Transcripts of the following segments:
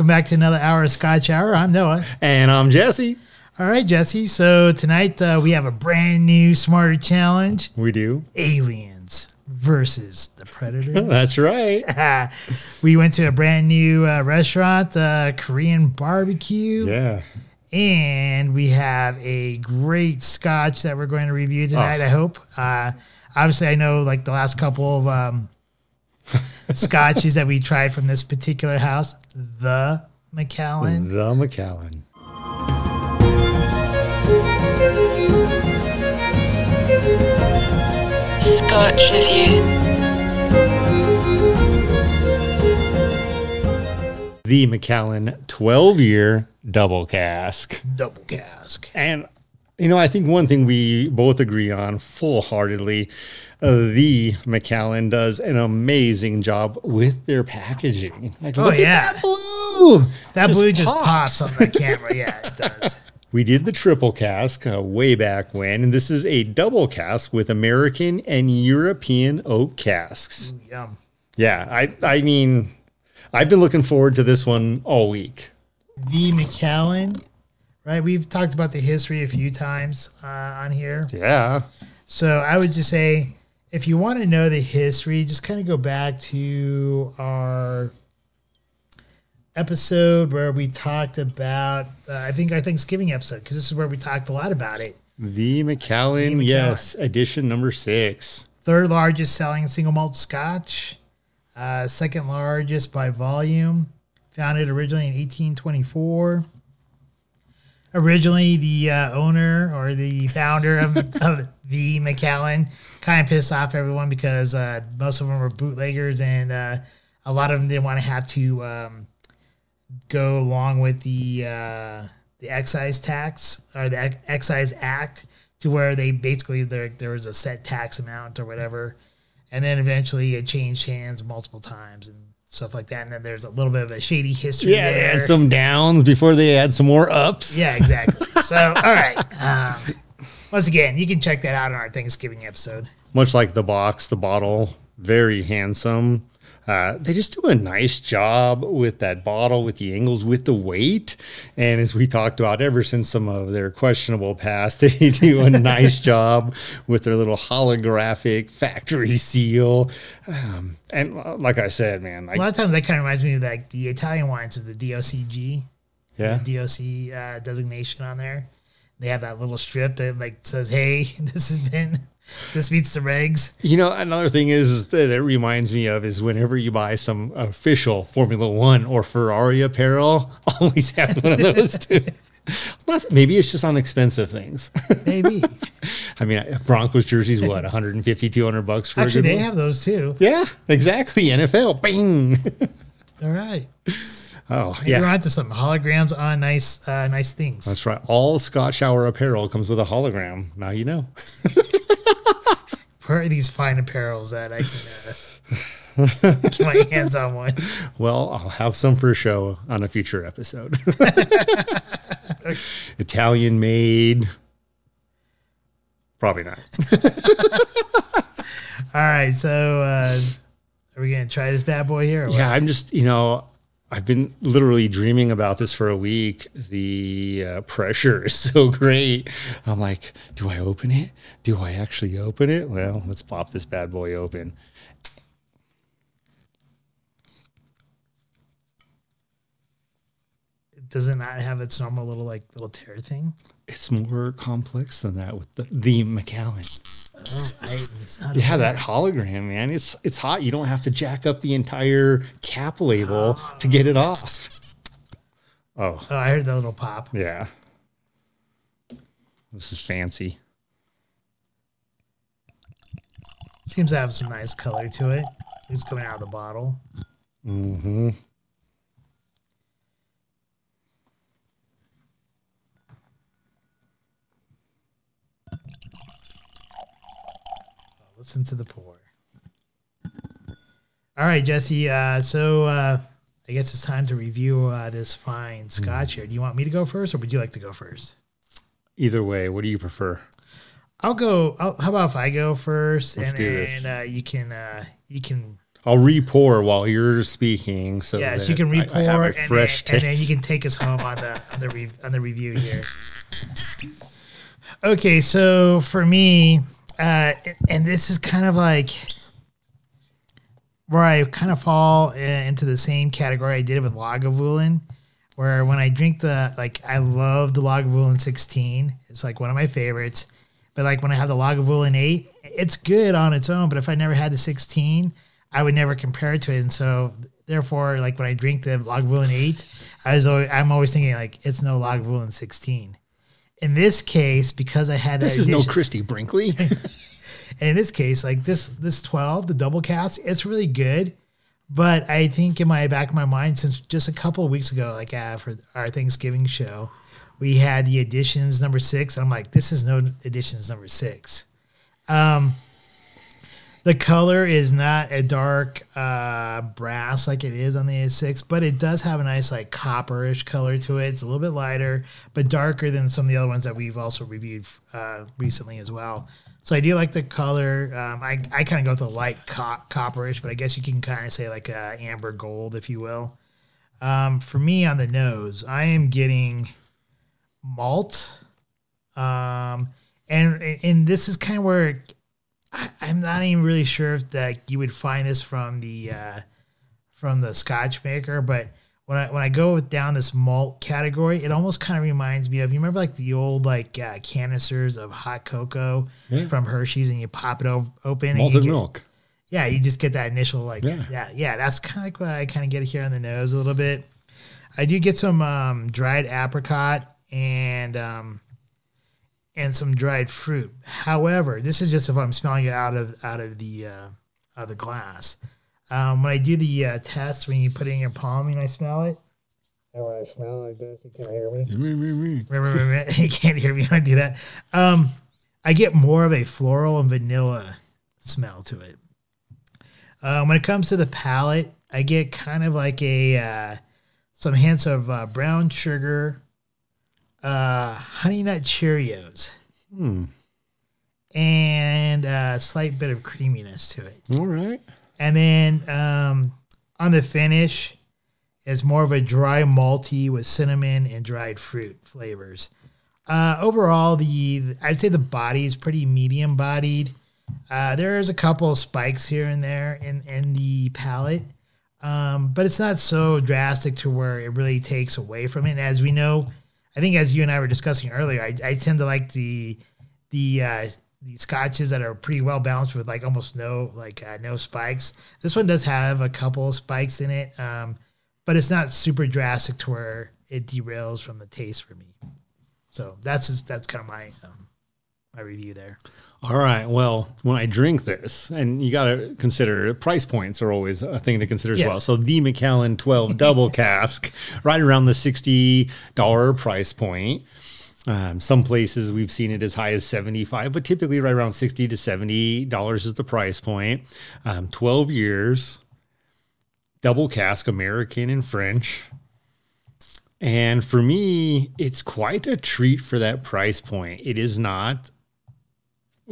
Welcome back to another hour of Scotch Hour. I'm Noah. And I'm Jesse. All right, Jesse. So tonight uh, we have a brand new Smarter Challenge We do. Aliens versus the Predators. That's right. we went to a brand new uh, restaurant, uh, Korean barbecue, Yeah. and we have a great scotch that we're going to review tonight. Oh. I hope. Uh, obviously, I know like the last couple of um, scotches that we tried from this particular house, the Macallan. The Macallan. Scotch Review. The Macallan 12 year double cask. double cask. And, you know, I think one thing we both agree on full heartedly uh, the Macallan does an amazing job with their packaging. Like, Oh, look at yeah. that blue. That Just blue just pops. pops on the camera. Yeah, it does. We did the triple cask uh, way back when, and this is a double cask with American and European oak casks. Yum. Yeah, I I mean, I've been looking forward to this one all week. The Macallan, right? We've talked about the history a few times uh, on here. Yeah, So I would just say, if you want to know the history, just kind of go back to our episode where we talked about, uh, I think our Thanksgiving episode, because this is where we talked a lot about it. the Macallan, Macallan. yes, edition number six. Third largest selling single malt Scotch, uh, second largest by volume. Founded originally in 1824. Originally, the uh, owner or the founder of, of the Macallan kind of pissed off everyone because uh, most of them were bootleggers and uh, a lot of them didn't want to have to um, go along with the uh, the excise tax or the excise act to where they basically there there was a set tax amount or whatever, and then eventually it changed hands multiple times and stuff like that. And then there's a little bit of a shady history Yeah, they had some downs before they had some more ups. Yeah, exactly. so, all right. Um, once again, you can check that out on our Thanksgiving episode. much like the box, the bottle, very handsome. Uh, they just do a nice job with that bottle, with the angles, with the weight. And as we talked about, ever since some of their questionable past, they do a nice job with their little holographic factory seal. Um, and like I said, man, A like, lot of times that kind of reminds me of like the Italian wines with the DOCG, yeah, DOC uh, designation on there. They have that little strip that like says, "Hey, this has been this meets the regs." You know, another thing is, is that it reminds me of is whenever you buy some official Formula One or Ferrari apparel, always have one of those too. Maybe it's just on expensive things. Maybe I mean, Broncos jerseys, what, 150, 200 bucks for actually they one? have those too. Yeah, exactly. NFL, bing. All right, oh, yeah. yeah. onto some holograms on nice, uh, nice things. That's right. All Scotch Hour apparel comes with a hologram. Now you know. Where are these fine apparels that I can uh, get my hands on one? Well, I'll have some for a show on a future episode. Italian made. Probably not. All right, so uh, are we gonna try this bad boy here? Or what? Yeah, I'm just, you know, I've been literally dreaming about this for a week. The uh, pressure is so great. I'm like, do I open it? Do I actually open it? Well, let's pop this bad boy open. Does it not have its normal little like little tear thing? It's more complex than that with the, the Macallan. Oh, I. Yeah, that hologram, man. It's it's hot. You don't have to jack up the entire cap label to get it off. Oh, Oh, I heard the little pop. yeah. This is fancy. Seems to have some nice color to it. It's coming out of the bottle. Mm-hmm. Listen to the pour. All right, Jesse. Uh, so uh, I guess it's time to review uh, this fine scotch here. Do you want me to go first, or would you like to go first? Either way, what do you prefer? I'll go. I'll, how about if I go 1st Let's and do this. and uh, you can uh, you can I'll re-pour while you're speaking. So Yeah, so you can I- repour I have a and, then, and then you can take us home on the on the re, on the review here. Okay, so for me, uh, and this is kind of like where I kind of fall uh, into the same category I did with Lagavulin, where when I drink the like I love the Lagavulin 16. It's like one of my favorites. But like when I have the Lagavulin 8, it's good on its own, but if I never had the 16, I would never compare it to it. And so therefore like when I drink the Lagavulin 8, I was always, I'm always thinking like it's no Lagavulin 16. In this case, because I had This is no addition- Christy Brinkley. in this case, like this this 12, the double cask, it's really good. But I think in my back of my mind, since just a couple of weeks ago, like uh, for our Thanksgiving show, we had the editions number six. I'm like, this is no editions number six. Um, the color is not a dark uh, brass like it is on the A6, but it does have a nice like copperish color to it. It's a little bit lighter, but darker than some of the other ones that we've also reviewed uh, recently as well. So I do like the color. Um, I, I kind of go with a light co- copperish, but I guess you can kind of say like a amber gold, if you will. Um, for me on the nose, I am getting malt. Um, and and this is kind of where I, I'm not even really sure if that you would find this from the uh, from the Scotch maker, but when I when I go down this malt category, it almost kind of reminds me of you remember like the old like uh, canisters of hot cocoa Yeah. from Hershey's, and you pop it o- open, and you Malted get- milk. yeah, you just get that initial like Yeah. yeah, yeah. that's kind of like what I kind of get here on the nose a little bit. I do get some um, dried apricot and um, and some dried fruit. However, this is just if I'm smelling it out of out of the uh, out of the glass. Um, when I do the uh, test, when you put it in your palm and I smell it, and when I smell like this, you can't hear me. you can't hear me I do that. Um, I get more of a floral and vanilla smell to it. Um, when it comes to the palate, I get kind of like a uh, some hints of uh, brown sugar, uh, honey nut Cheerios, Hmm. and a slight bit of creaminess to it. All right. And then um, on the finish, it's more of a dry malty with cinnamon and dried fruit flavors. Uh, overall, the I'd say the body is pretty medium bodied. Uh, there's a couple of spikes here and there in, in the palate, um, but it's not so drastic to where it really takes away from it. And as we know, I think as you and I were discussing earlier, I, I tend to like the the uh, the scotches that are pretty well balanced with like almost no like uh, no spikes. This one does have a couple spikes in it, um, but it's not super drastic to where it derails from the taste for me. So that's just, that's kind of my um, my review there. All right. Well, when I drink this, and you got to consider price points are always a thing to consider as Yes. well. So the Macallan 12 double cask, right around the $60 price point. Um, some places we've seen it as high as 75, but typically right around 60 to 70 dollars is the price point. Um, 12 years, double cask, American and French. And for me, it's quite a treat for that price point. It is not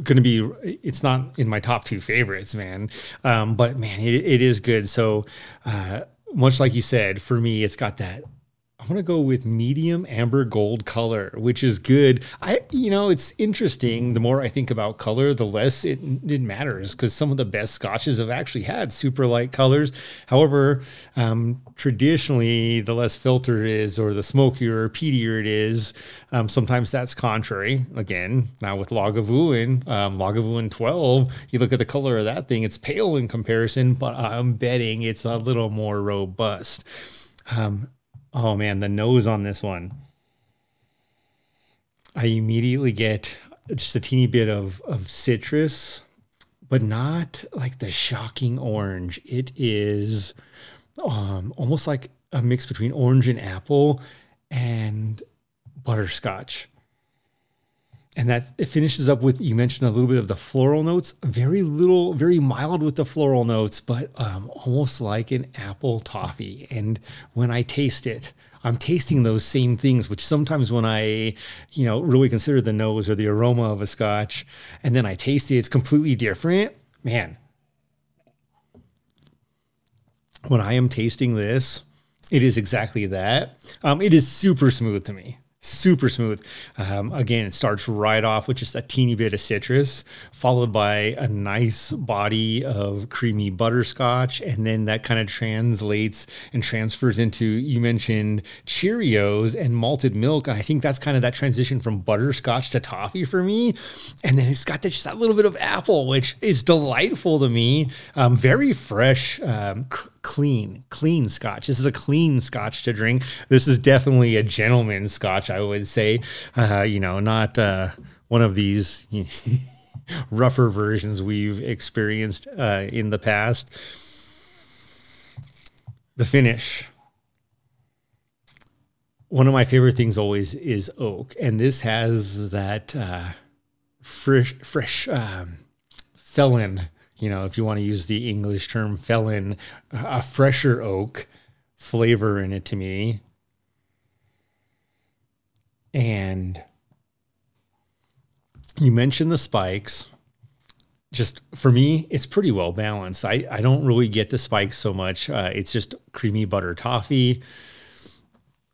going to be it's not in my top two favorites man. Um, but man it, it is good. So uh, much like you said for me it's got that i want to go with medium amber gold color which is good. I you know it's interesting. The more i think about color the less it, it matters because some of the best scotches have actually had super light colors. However um, traditionally the less filter it is or the smokier or peatier it is um, sometimes that's contrary. Again now with lagavulin um, lagavulin 12 you look at the color of that thing it's pale in comparison but i'm betting it's a little more robust. Um, oh man the nose on this one i immediately get just a teeny bit of of citrus but not like the shocking orange it is um, almost like a mix between orange and apple and butterscotch. And that it finishes up with you mentioned a little bit of the floral notes, very little, very mild with the floral notes, but um, almost like an apple toffee. And when I taste it, I'm tasting those same things, which sometimes when I, you know, really consider the nose or the aroma of a scotch, and then I taste it, it's completely different. Man, when I am tasting this, it is exactly that. Um, it is super smooth to me. Super smooth. Um, again, it starts right off with just a teeny bit of citrus, followed by a nice body of creamy butterscotch. And then that kind of translates and transfers into, you mentioned Cheerios and malted milk. And I think that's kind of that transition from butterscotch to toffee for me. And then it's got just that little bit of apple, which is delightful to me. Um, very fresh, um, clean, clean scotch. This is a clean scotch to drink. This is definitely a gentleman scotch, I would say. Uh, you know, not uh, one of these rougher versions we've experienced uh, in the past. The finish. One of my favorite things always is oak, and this has that uh, fresh, fresh um, felon you know, if you want to use the English term felon, a fresher oak flavor in it to me. And you mentioned the spikes. Just for me, it's pretty well balanced. I, I don't really get the spikes so much. Uh, it's just creamy butter toffee.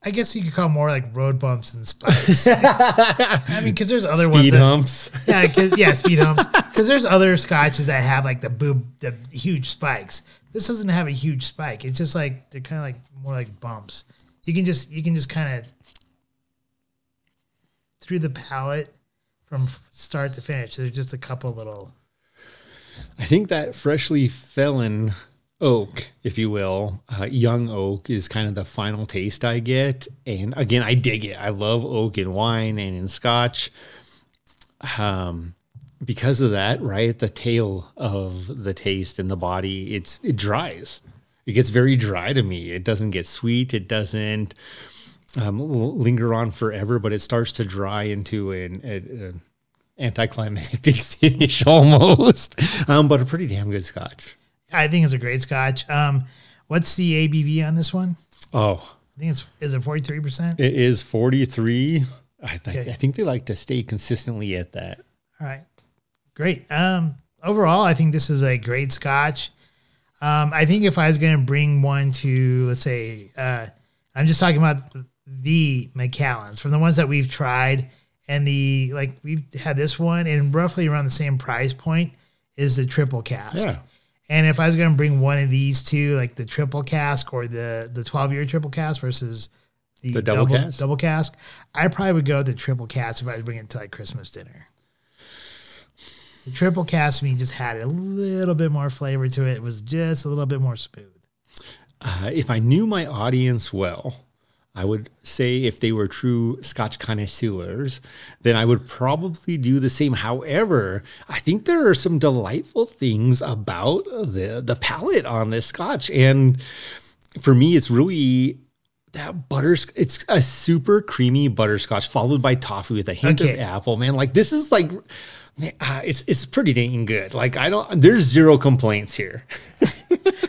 I guess you could call more like road bumps and spikes. I mean, because there's other ones. Speed humps. Yeah, yeah, speed humps. Because there's other scotches that have like the boob, the huge spikes. This doesn't have a huge spike. It's just like they're kind of like more like bumps. You can just you can just kind of through the palate from start to finish. There's just a couple little. I think that freshly felon oak, if you will, uh, young oak is kind of the final taste I get. And again, I dig it. I love oak in wine and in scotch. Um, because of that, right at the tail of the taste in the body, it's it dries. It gets very dry to me. It doesn't get sweet. It doesn't um, linger on forever, but it starts to dry into an, a, a anticlimactic finish almost. Um, but a pretty damn good scotch. I think it's a great scotch. Um, what's the ABV on this one? Oh, I think it's is it forty three percent. it is 43. I, th- Okay. I think they like to stay consistently at that. All right. Great. Um, overall, I think this is a great scotch. Um, I think if I was going to bring one to, let's say, uh, I'm just talking about the Macallans from the ones that we've tried, and the like we've had this one, and roughly around the same price point is the triple cask. Yeah. And if I was going to bring one of these two, like the triple cask or the the 12 year triple cask versus the, The double cask? double cask, I probably would go with the triple cask if I was bringing it to like Christmas dinner. The triple cask to me just had a little bit more flavor to it. It was just a little bit more smooth. Uh, if I knew my audience well, I would say if they were true Scotch connoisseurs, then I would probably do the same. However, I think there are some delightful things about the the palate on this Scotch, and for me, it's really that butter. It's a super creamy butterscotch followed by toffee with a hint Okay. of apple. Man, like this is like. Man, uh, it's it's pretty dang good. Like I don't, there's zero complaints here.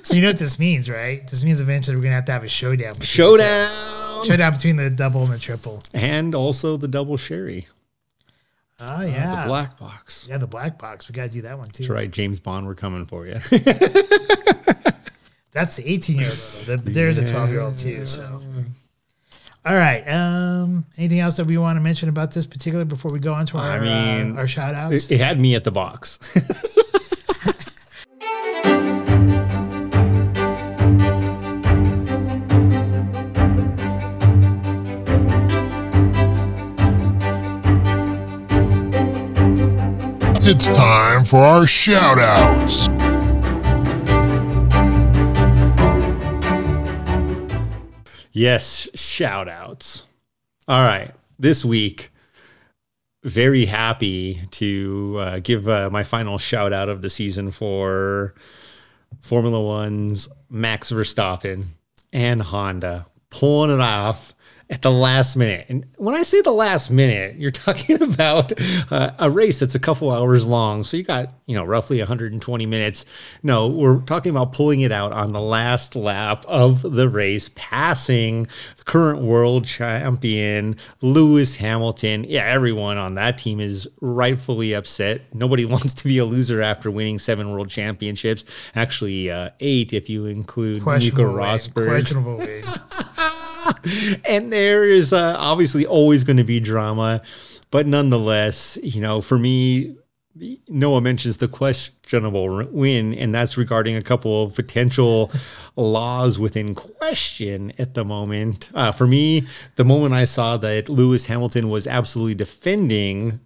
So you know what this means, right? This means eventually we're gonna have to have a showdown. Showdown. Showdown between the double and the triple. and also the double sherry, Oh yeah, the black box. yeah, the black box. We gotta do that one too. That's right, James Bond. We're coming for you. That's the 18 year old. There's a 12 year old too. So, all right. Um, anything else that we want to mention about this particular before we go on to our I mean, uh, our shout outs? it, it had me at the box. It's time for our shout outs. Yes, shout outs. All right, this week, very happy to uh, give uh, my final shout out of the season for Formula One's Max Verstappen and Honda pulling it off at the last minute. And when I say the last minute, you're talking about uh, a race that's a couple hours long. So you got, you know, roughly 120 minutes. No, we're talking about pulling it out on the last lap of the race, passing the current world champion, Lewis Hamilton. Yeah, everyone on that team is rightfully upset. Nobody wants to be a loser after winning seven world championships. Actually, uh, eight if you include Nico Rosberg Questionable. and there is uh, obviously always going to be drama, but nonetheless, you know, for me, Noah mentions the questionable win, and that's regarding a couple of potential laws within question at the moment. Uh, for me, the moment I saw that Lewis Hamilton was absolutely defending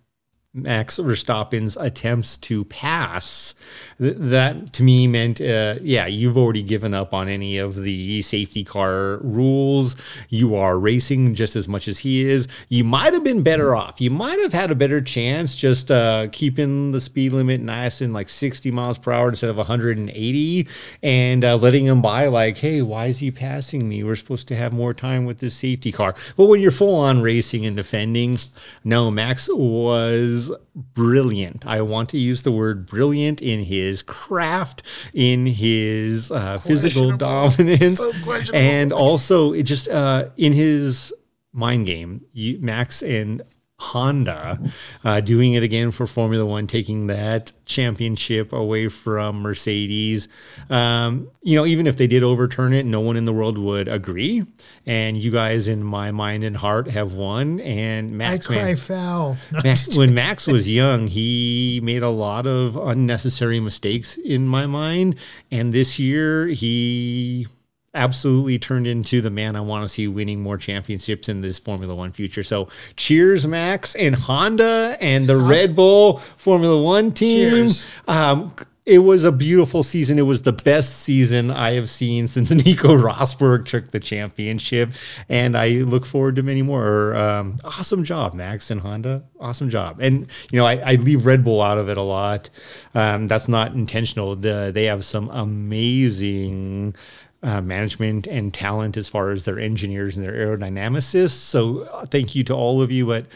Max Verstappen's attempts to pass. Th- that to me meant, uh, yeah, you've already given up on any of the safety car rules. You are racing just as much as he is. You might have been better off. You might have had a better chance just uh, keeping the speed limit nice and like 60 miles per hour instead of 180 and uh, letting him by, like, hey, why is he passing me? We're supposed to have more time with this safety car. But when you're full on racing and defending, no, Max was brilliant. I want to use the word brilliant in his craft, in his uh, physical dominance, So and also it just uh, in his mind game. You, Max and Honda uh, doing it again for Formula One, taking that championship away from Mercedes. Um, you know, even if they did overturn it, no one in the world would agree. And you guys, in my mind and heart, have won. And Max, I cry man, foul. Max, when Max was young, he made a lot of unnecessary mistakes in my mind. And this year, he absolutely turned into the man I want to see winning more championships in this Formula One future. So cheers, Max and Honda and the Red Bull Formula One team. Um, it was a beautiful season. It was the best season I have seen since Nico Rosberg took the championship, and I look forward to many more. Um, awesome job, Max and Honda. Awesome job. And you know, I, I leave Red Bull out of it a lot. Um, that's not intentional. The, they have some amazing. Uh, management and talent as far as their engineers and their aerodynamicists. So, uh, thank you to all of you. But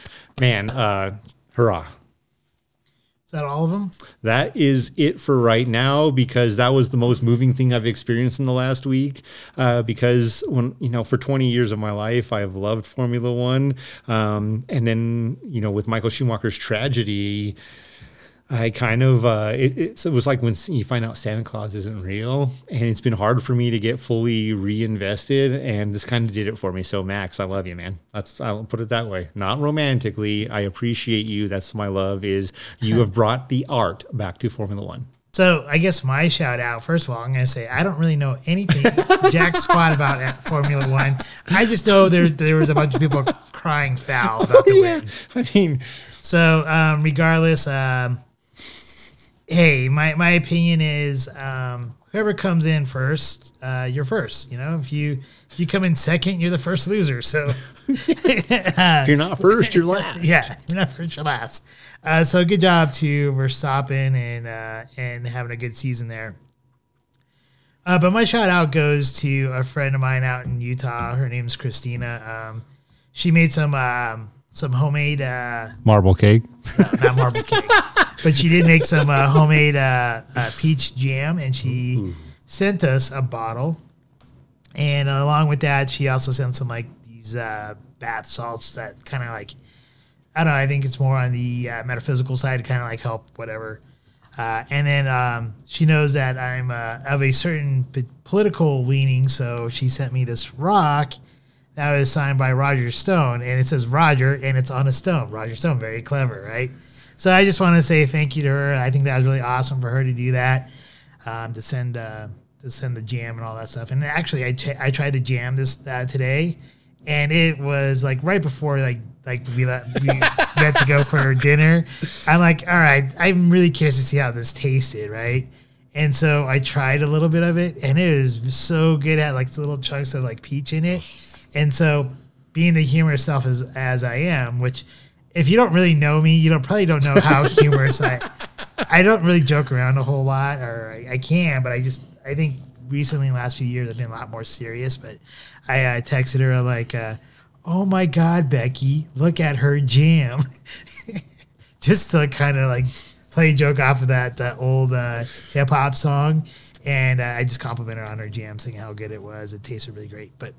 man, uh, hurrah! Is that all of them? That is it for right now because that was the most moving thing I've experienced in the last week. Uh, because when you know, for 20 years of my life, I've loved Formula One, um, and then you know, with Michael Schumacher's tragedy. I kind of uh, it, it's, it was like when you find out Santa Claus isn't real, and it's been hard for me to get fully reinvested, and this kind of did it for me. So Max, I love you, man. That's I'll put it that way, not romantically. I appreciate you. That's my love. Is you have brought the art back to Formula One. So I guess my shout out, first of all, I'm going to say I don't really know anything jack squat about Formula One. I just know there there was a bunch of people crying foul about the win. I mean, So um, regardless, um, hey, my, my opinion is um, whoever comes in first, uh, you're first. You know, if you if you come in second, you're the first loser. So if you're not first, you're last. yeah, you're not first, you're last. Uh, so good job to Verstappen and uh, and having a good season there. Uh, but my shout out goes to a friend of mine out in Utah. Her name's Christina. Um, she made some um, some homemade uh, Marble cake. not marble cake, but she did make some uh, homemade uh, uh, peach jam, and she sent us a bottle. And along with that, she also sent some like these uh, bath salts that kind of like I don't know. I think it's more on the uh, metaphysical side to kind of like help whatever. Uh, and then um, she knows that I'm uh, of a certain p- political leaning, so she sent me this rock that was signed by Roger Stone, and it says Roger, and it's on a stone. Roger Stone, very clever, right? So I just want to say thank you to her. I think that was really awesome for her to do that, um, to send uh, to send the jam and all that stuff. And actually, I ch- I tried to jam this uh, today, and it was like right before like like we let we meant to go for dinner. I'm like, all right, I'm really curious to see how this tasted, right? And so I tried a little bit of it, and it was so good at like little chunks of like peach in it. And so, being the humorous self as as I am, which if you don't really know me, you don't probably don't know how humorous I. I don't really joke around a whole lot, or I, I can, but I just I think recently, in the last few years, I've been a lot more serious. But I uh, texted her like, uh, "Oh my God, Becky, look at her jam," just to kind of like play a joke off of that that old uh, hip hop song. And uh, I just complimented her on her jam, saying how good it was. It tasted really great. But,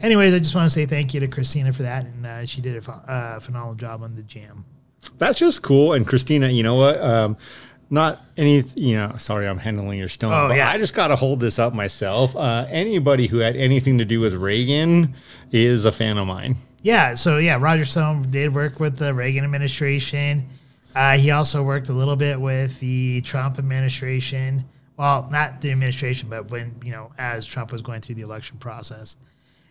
anyways, I just want to say thank you to Christina for that, and uh, she did a ph- uh, phenomenal job on the jam. That's just cool. And Christina, you know what? Um, not any, you know, sorry, I'm handling your stone. Oh, but yeah. I just got to hold this up myself. Uh, anybody who had anything to do with Reagan is a fan of mine. Yeah, so yeah, Roger Stone did work with the Reagan administration. Uh, he also worked a little bit with the Trump administration. Well, not the administration, but when you know, as Trump was going through the election process,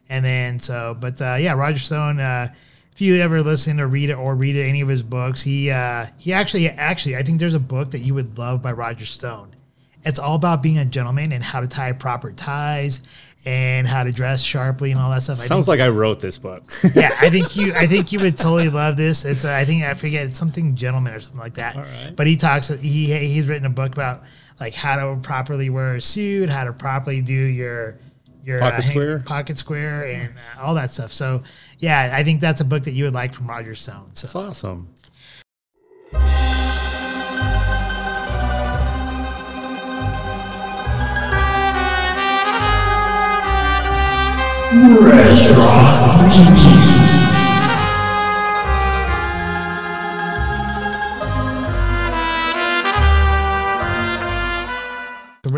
and then so, but uh, yeah, Roger Stone. Uh, if you ever listen to read it or read any of his books, he uh, he actually actually I think there's a book that you would love by Roger Stone. It's all about being a gentleman and how to tie proper ties and how to dress sharply and all that stuff. I think Sounds like I wrote this book. yeah, I think you. I think you would totally love this. It's. Uh, I think I forget. It's something gentleman or something like that. All right. But he talks. He he's written a book about like how to properly wear a suit, how to properly do your your Pocket hang- square? pocket square, and uh, all that stuff. So yeah, I think that's a book that you would like from Roger Stone. So That's awesome. So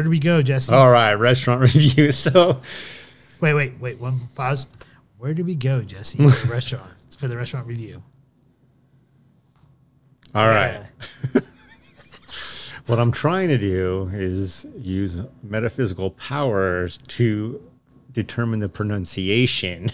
do we go, Jesse? All right, restaurant review. So, Wait, wait, wait. One pause. Where do we go, Jesse? Restaurant for the restaurant review. all right. Yeah. What I'm trying to do is use metaphysical powers to determine the pronunciation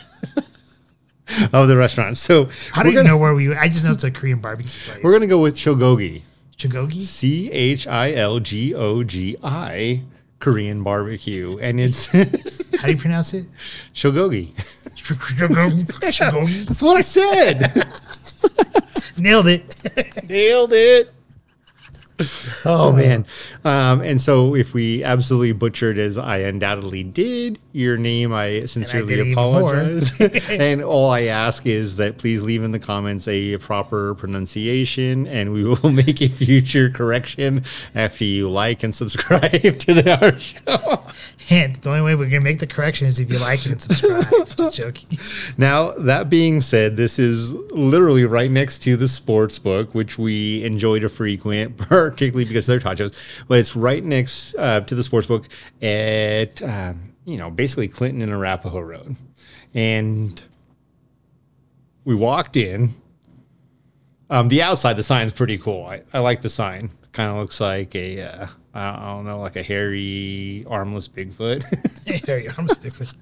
of the restaurant. So, How do we're gonna, know where we? I just know it's a Korean barbecue place. We're going to go with Chogogi. Chigogi. C H I L G O G I Korean barbecue. And it's How do you pronounce it? Shogogi. That's what I said. Nailed it. Nailed it. Oh man. Um, and so if we absolutely butchered as I undoubtedly did your name, I sincerely even apologize. and all I ask is that please leave in the comments a proper pronunciation and we will make a future correction after you like and subscribe to the our show. Hint: the only way we're gonna make the correction is if you like it and subscribe. Just joking. Now, that being said, this is literally right next to the sports book, which we enjoy to frequent, particularly because they're tachos. But it's right next uh, to the sports book at, um, you know, basically Clinton and Arapahoe Road. And we walked in. Um, the outside, the sign's pretty cool. I, I like the sign. Kind of looks like a, uh, I don't know, like a hairy, armless Bigfoot. there you go. I'm just Bigfoot.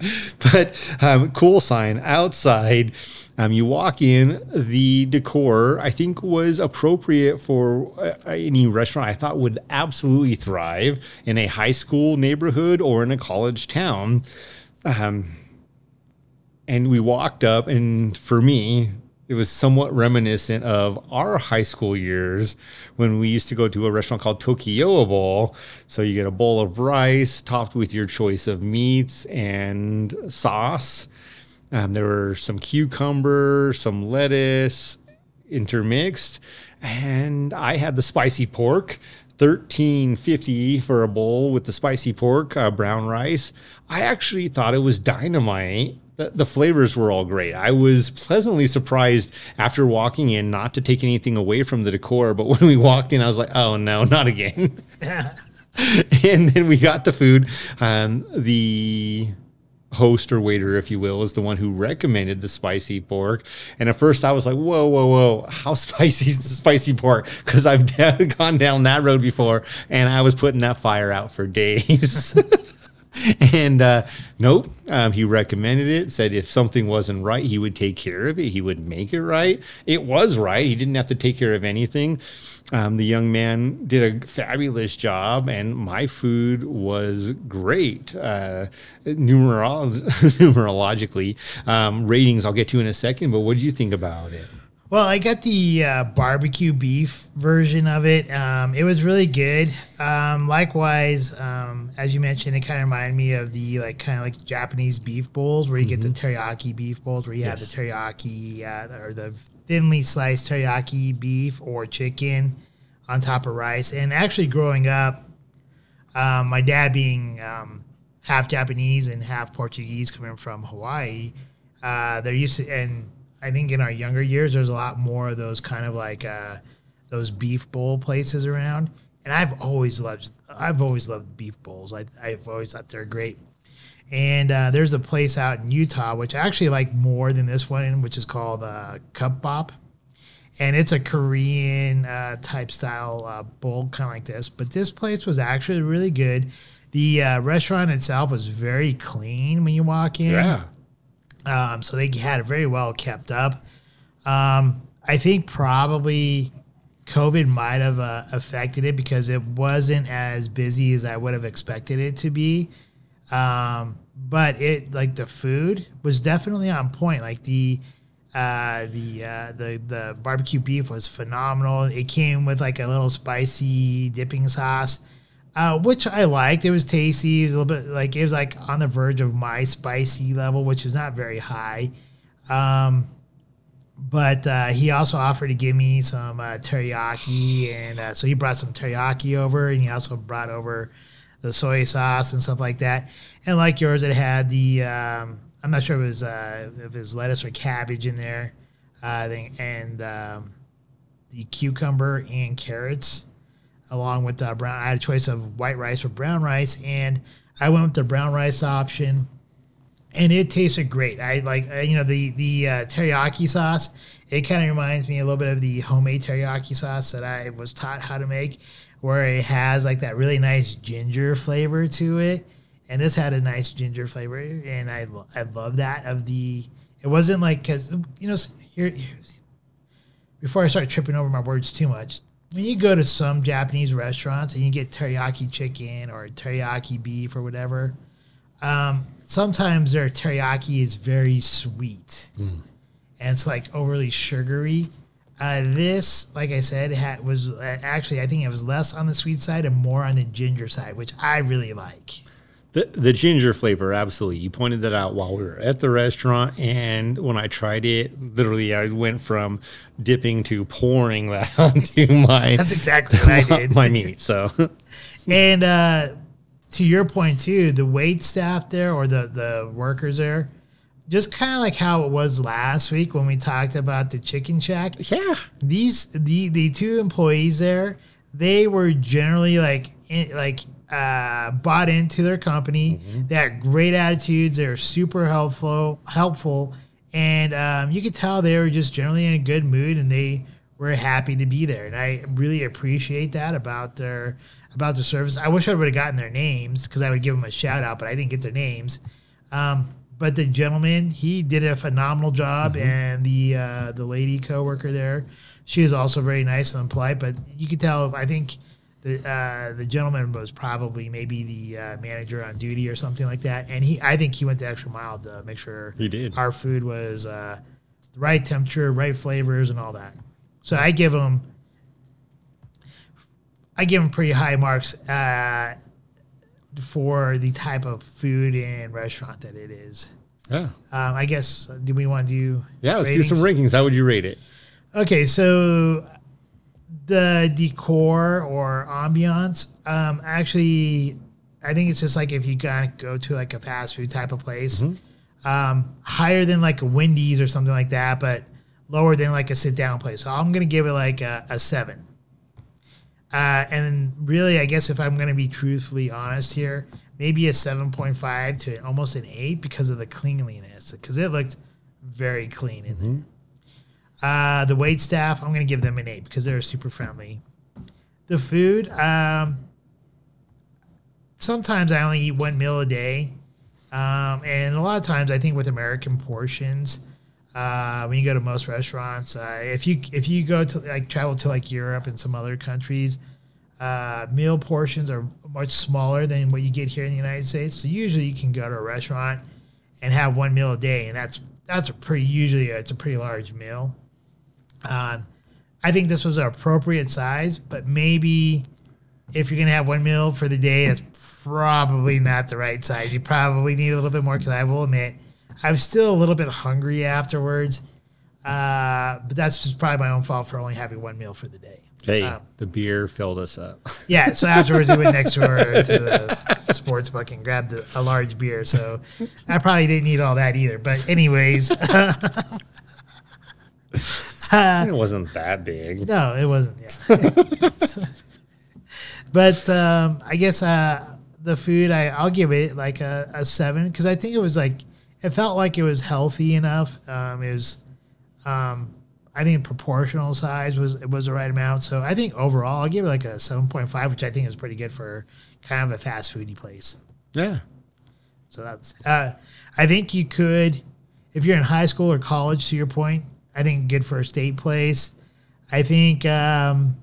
but um, cool sign outside. Um, you walk in, the decor I think was appropriate for uh, any restaurant I thought would absolutely thrive in a high school neighborhood or in a college town. Um, and we walked up, and for me, it was somewhat reminiscent of our high school years when we used to go to a restaurant called Tokyo Bowl. So you get a bowl of rice topped with your choice of meats and sauce. Um, there were some cucumber, some lettuce intermixed, and I had the spicy pork. Thirteen fifty for a bowl with the spicy pork, uh, brown rice. I actually thought it was dynamite. The, the flavors were all great. I was pleasantly surprised after walking in, not to take anything away from the decor, but when we walked in, I was like, "Oh no, not again!" and then we got the food. Um, the host or waiter, if you will, is the one who recommended the spicy pork. And at first I was like, whoa, whoa, whoa, how spicy is the spicy pork? Because I've gone down that road before and I was putting that fire out for days. and uh, nope, um, he recommended it, said if something wasn't right, he would take care of it. He would make it right. It was right. He didn't have to take care of anything. Um, the young man did a fabulous job, and my food was great. Uh, numerol- numerologically, um, ratings I'll get to in a second, but what did you think about it? Well, I got the uh, barbecue beef version of it. Um, it was really good. Um, likewise, um, as you mentioned, it kind of reminded me of the like kind of like Japanese beef bowls where you get the teriyaki beef bowls where you Mm-hmm. Yes. have the teriyaki uh, or the thinly sliced teriyaki beef or chicken on top of rice. And actually, growing up, um, my dad being um, half Japanese and half Portuguese, coming from Hawaii, uh, there used to, and I think in our younger years, there's a lot more of those kind of like uh, those beef bowl places around. And I've always loved, I've always loved beef bowls. I, I've always thought they're great. And uh, there's a place out in Utah, which I actually like more than this one, which is called uh, Cup Bop and it's a Korean uh, type style uh, bowl, kind of like this. But this place was actually really good. The uh, restaurant itself was very clean when you walk in. Yeah. Um, so they had it very well kept up. Um, I think probably COVID might have uh, affected it because it wasn't as busy as I would have expected it to be. Um, but it like the food was definitely on point. Like the uh, the uh, the the barbecue beef was phenomenal. It came with like a little spicy dipping sauce, uh, which I liked. It was tasty. It was a little bit like it was like on the verge of my spicy level, which is not very high. Um, but uh, he also offered to give me some uh, teriyaki, and uh, so he brought some teriyaki over, and he also brought over the soy sauce and stuff like that. And like yours, it had the um, I'm not sure if it was uh, if it was lettuce or cabbage in there, uh, I think, and um, the cucumber and carrots, along with the brown. I had a choice of white rice or brown rice, and I went with the brown rice option and it tasted great. I like uh, you know the the uh, teriyaki sauce. It kind of reminds me a little bit of the homemade teriyaki sauce that I was taught how to make, where it has like that really nice ginger flavor to it. And this had a nice ginger flavor, and I I love that of the. It wasn't like because you know here. here's- Before I start tripping over my words too much, when you go to some Japanese restaurants and you get teriyaki chicken or teriyaki beef or whatever, um, sometimes their teriyaki is very sweet and it's like overly sugary. Uh, this, like I said, had, was uh, actually I think it was less on the sweet side and more on the ginger side, which I really like. The, the ginger flavor, absolutely. You pointed that out while we were at the restaurant. And when I tried it, literally, I went from dipping to pouring that onto my, That's exactly what I did. my meat. So, And uh, to your point too, the wait staff there or the the workers there, just kind of like how it was last week when we talked about the chicken shack. yeah. these the the two employees there they were generally like in, like uh bought into their company. They had great attitudes. They were super helpful helpful. And um, you could tell they were just generally in a good mood and they were happy to be there. And i really appreciate that about their about their service. I wish i would have gotten their names because i would give them a shout out but i didn't get their names. Um, but the gentleman, he did a phenomenal job, and the uh, the lady coworker there, she was also very nice and polite. But you could tell, I think the uh, the gentleman was probably maybe the uh, manager on duty or something like that, and he, I think he went the extra mile to make sure He did. our food was uh, the right temperature, right flavors, and all that. So I give him, I give him pretty high marks. Uh, for the type of food and restaurant that it is. Yeah. Um, I guess, do we want to do? Yeah. Let's do some rankings. How would you rate it? Okay, so the decor or ambiance, um, actually, I think it's just like if you gotta go to like a fast food type of place, um, higher than like a Wendy's or something like that, but lower than like a sit down place. So I'm gonna give it like a, a seven. Uh, and really, I guess if I'm going to be truthfully honest here, maybe a 7.5 to almost an 8 because of the cleanliness, because it looked very clean in there. Uh, the wait staff, I'm going to give them an 8 because they're super friendly. The food, um, sometimes I only eat one meal a day. Um, and a lot of times, I think with American portions, uh, when you go to most restaurants, uh, if you if you go to like travel to like Europe and some other countries, uh, meal portions are much smaller than what you get here in the United States. So usually you can go to a restaurant and have one meal a day, and that's that's a pretty usually it's a pretty large meal. Um, I think this was an appropriate size, but maybe if you're gonna have one meal for the day, it's probably not the right size. You probably need a little bit more because I will admit I was still a little bit hungry afterwards. Uh, but that's just probably my own fault for only having one meal for the day. Hey, Um, the beer filled us up. yeah, so afterwards we went next door to the sports book and grabbed a, a large beer. So I probably didn't eat all that either. But anyways, it wasn't that big. no, it wasn't. Yeah. But um, I guess uh, the food I I'll give it like a, a seven because I think it was like it felt like it was healthy enough. Um, it was. Um, I think proportional size was it was the right amount. So I think overall I'll give it like a seven point five, which I think is pretty good for kind of a fast foody place. Yeah. So that's uh, I think you could if you're in high school or college. To your point, I think good for a state place. I think um,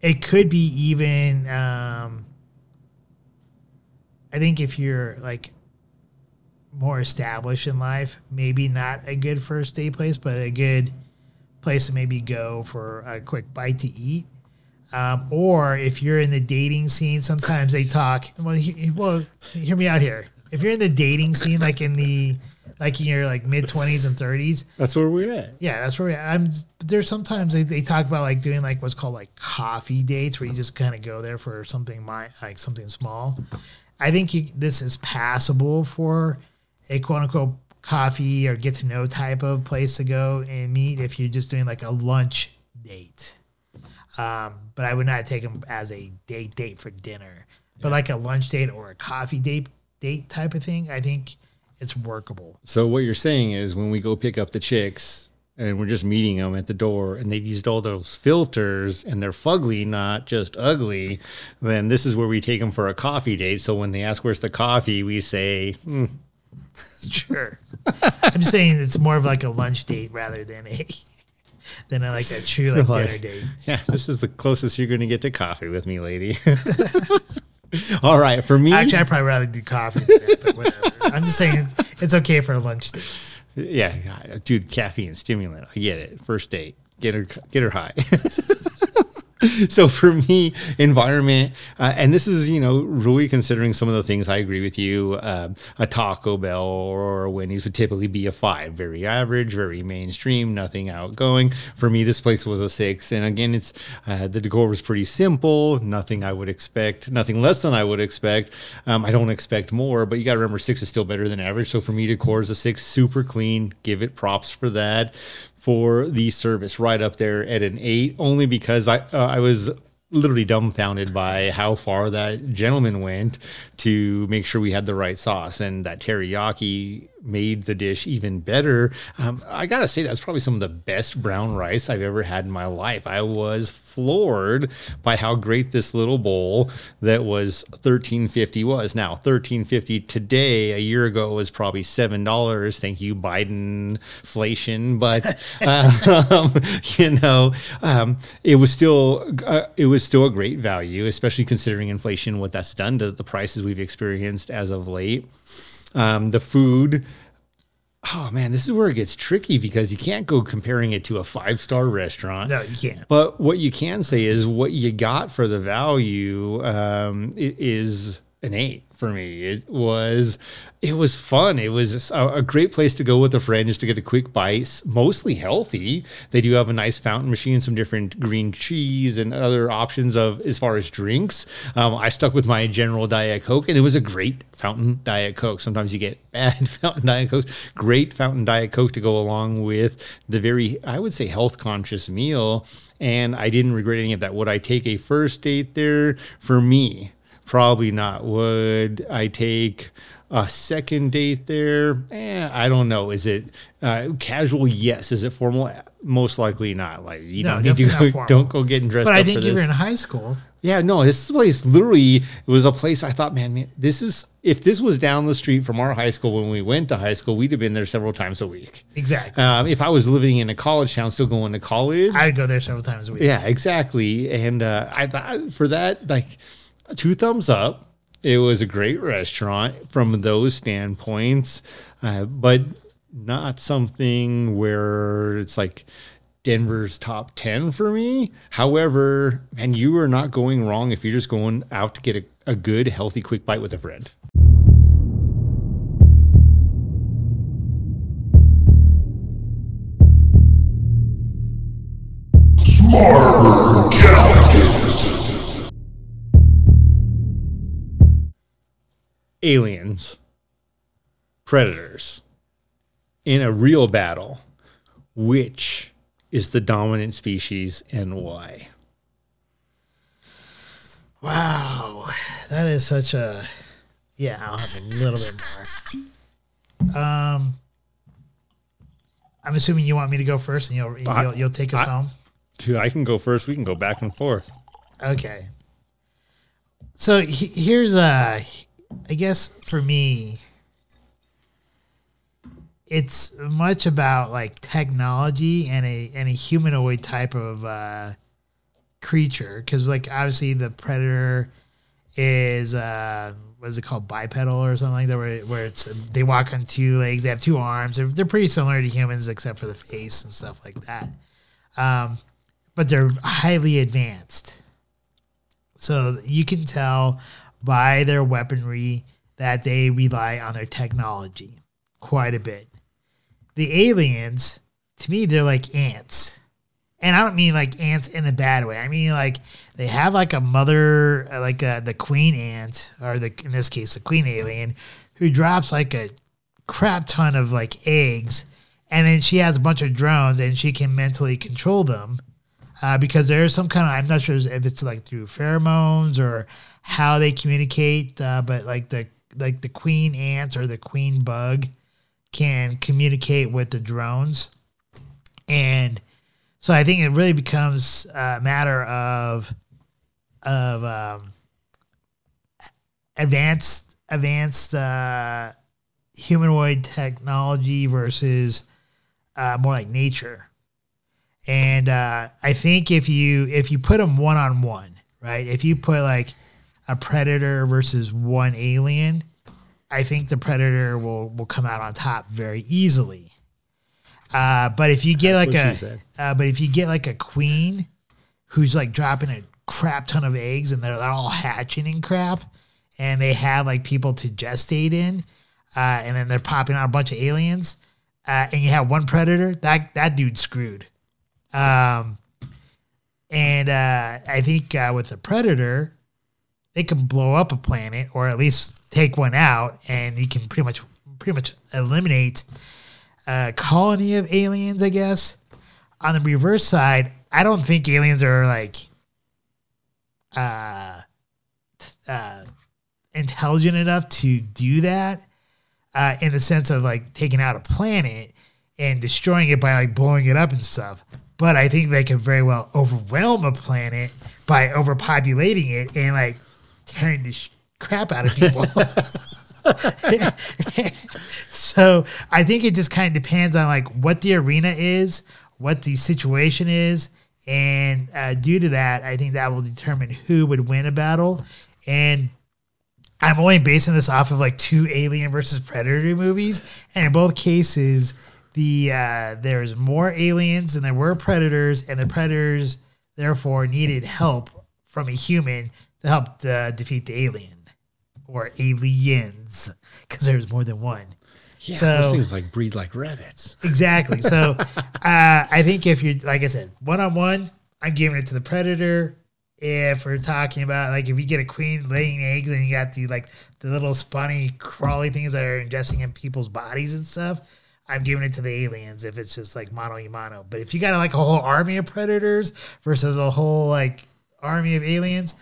it could be even. Um, I think if you're like more established in life, maybe not a good first date place, but a good place to maybe go for a quick bite to eat. Um, or if you're in the dating scene, sometimes they talk. Well, he, well, hear me out here. If you're in the dating scene, like in the like in your like mid twenties and thirties, That's where we're at. yeah, that's where we, are. at. I'm. There's sometimes they, they talk about like doing like what's called like coffee dates, where you just kind of go there for something my like something small. I think you, this is passable for a quote unquote coffee or get to know type of place to go and meet if you're just doing like a lunch date. Um, but I would not take them as a date date for dinner. But like a lunch date or a coffee date date type of thing, I think it's workable. So what you're saying is when we go pick up the chicks and we're just meeting them at the door and they've used all those filters and they're fugly, not just ugly, then this is where we take them for a coffee date. So when they ask where's the coffee, we say, "Hmm, Sure. I'm just saying it's more of like a lunch date rather than a than a, like a true like dinner date. yeah, this is the closest you're going to get to coffee with me, lady. all right, for me, Actually, I'd probably rather do coffee. Than that, but whatever. I'm just saying it's okay for a lunch date. yeah, dude, caffeine stimulant. I get it. First date, get her, get her high. so for me, environment, uh, and this is you know really considering some of the things I agree with you. Um, a Taco Bell or Wendy's would typically be a five, very average, very mainstream, nothing outgoing. For me, this place was a six, and again, it's uh, the decor was pretty simple, nothing I would expect, nothing less than I would expect. Um, I don't expect more, but you got to remember six is still better than average. So for me, decor is a six, super clean. Give it props for that for the service right up there at an eight, only because I uh, I was literally dumbfounded by how far that gentleman went to make sure we had the right sauce. And that teriyaki made the dish even better. Um, I gotta say that's probably some of the best brown rice I've ever had in my life. I was floored by how great this little bowl that was thirteen fifty was. Now thirteen fifty today, a year ago was probably seven dollars. Thank you, Biden inflation, but um, you know, um, it was still uh, it was still a great value, especially considering inflation, what that's done to the prices we've experienced as of late. Um, the food. Oh man, this is where it gets tricky because you can't go comparing it to a five star restaurant. No, you can't. But what you can say is what you got for the value um, is an eight for me. It was it was fun. It was a, a great place to go with a friend just to get a quick bite. Mostly healthy. They do have a nice fountain machine, some different green cheese and other options of as far as drinks. Um, I stuck with my general diet coke, and it was a great fountain diet coke. Sometimes you get bad fountain diet coke. Great fountain diet coke to go along with the very I would say health conscious meal. And I didn't regret any of that. Would I take a first date there? For me, Probably not. Would I take a second date there? Eh, I don't know. Is it uh, casual? Yes. Is it formal? Most likely not. Like you No, don't need to go, don't go getting dressed But up I think you were in high school. Yeah, no, this place literally it was a place I thought, man, man, this is if this was down the street from our high school when we went to high school, we'd have been there several times a week. Exactly. Um, if I was living in a college town, still going to college, I'd go there several times a week. yeah, exactly. And uh, I thought for that, like, two thumbs up. It was a great restaurant from those standpoints, uh, but not something where it's like Denver's top 10 for me. However, and you are not going wrong if you're just going out to get a, a good, healthy, quick bite with a friend. Smarter aliens, predators in a real battle, which is the dominant species and why? Wow, that is such a yeah. I'll have a little bit more. Um, I'm assuming you want me to go first, and you'll I- you'll, you'll take us I- home. Dude, I can go first. We can go back and forth. Okay. So he- here's uh I guess for me it's much about like technology and a and a humanoid type of uh creature. Cuz like obviously the predator is uh what is it called? Bipedal or something like that where, where it's they walk on two legs they have two arms they're, they're pretty similar to humans except for the face and stuff like that. Um but they're highly advanced. So you can tell by their weaponry that they rely on their technology quite a bit. The aliens, to me, they're like ants. And I don't mean like ants in a bad way. I mean like they have like a mother, uh, like uh the queen ant, or the in this case the queen alien, who drops like a crap ton of like eggs, and then she has a bunch of drones and she can mentally control them uh, because there's some kind of I'm not sure if it's like through pheromones or how they communicate, uh, but like the like the queen ants or the queen bug can communicate with the drones, and so I think it really becomes a matter of of um, advanced advanced uh, humanoid technology versus uh, more like nature. And uh, I think if you if you put them one on one, right? If you put like a predator versus one alien, I think the predator will will come out on top very easily. Uh, but if you get That's like a uh, but if you get like a queen who's like dropping a crap ton of eggs and they're all hatching and crap, and they have like people to gestate in, uh, and then they're popping out a bunch of aliens, uh, and you have one predator, that that dude's screwed. Um, and uh, I think uh, with the predator, they can blow up a planet or at least take one out, and you can pretty much pretty much eliminate a colony of aliens. I guess. On the reverse side, I don't think aliens are like uh, uh, intelligent enough to do that. Uh, in the sense of like taking out a planet and destroying it by like blowing it up and stuff. But I think they can very well overwhelm a planet by overpopulating it and like tearing the sh- crap out of people. so I think it just kind of depends on like what the arena is, what the situation is, and uh, due to that, I think that will determine who would win a battle. And I'm only basing this off of like two Alien versus Predator movies, and in both cases, the uh, there's more aliens than there were predators, and the predators therefore needed help from a human to help uh, defeat the alien or aliens because there's more than one. Yeah, So- those things like breed like rabbits. Exactly. So uh, I think if you're, like I said, one on one, I'm giving it to the predator. If we're talking about like if you get a queen laying eggs and you got the like the little spawny crawly things that are ingesting in people's bodies and stuff, I'm giving it to the aliens if it's just like mono y mono. But if you got like a whole army of predators versus a whole like army of aliens,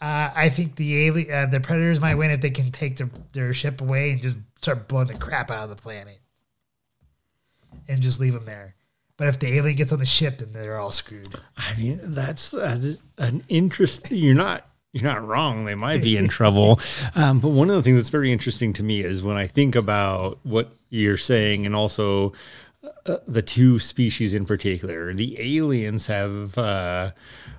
uh, I think the alien, uh, the predators might win if they can take their, their ship away and just start blowing the crap out of the planet and just leave them there. But if the alien gets on the ship, then they're all screwed. I mean, that's uh, an interest. You're not you're not wrong. They might be in trouble. Um, but one of the things that's very interesting to me is when I think about what you're saying, and also uh, the two species in particular. The aliens have uh,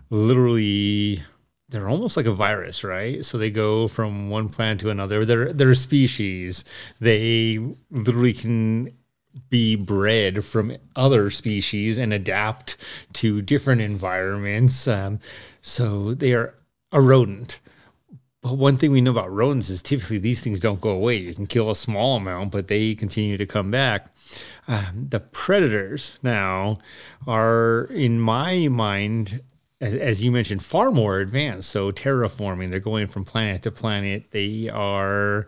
literally. They're almost like a virus, right? So they go from one planet to another. They're they're a species. They literally can be bred from other species and adapt to different environments. Um, so they are a rodent. But one thing we know about rodents is typically these things don't go away. You can kill a small amount, but they continue to come back. Um, the predators now are, in my mind, as, as you mentioned, far more advanced. So terraforming, they're going from planet to planet. They are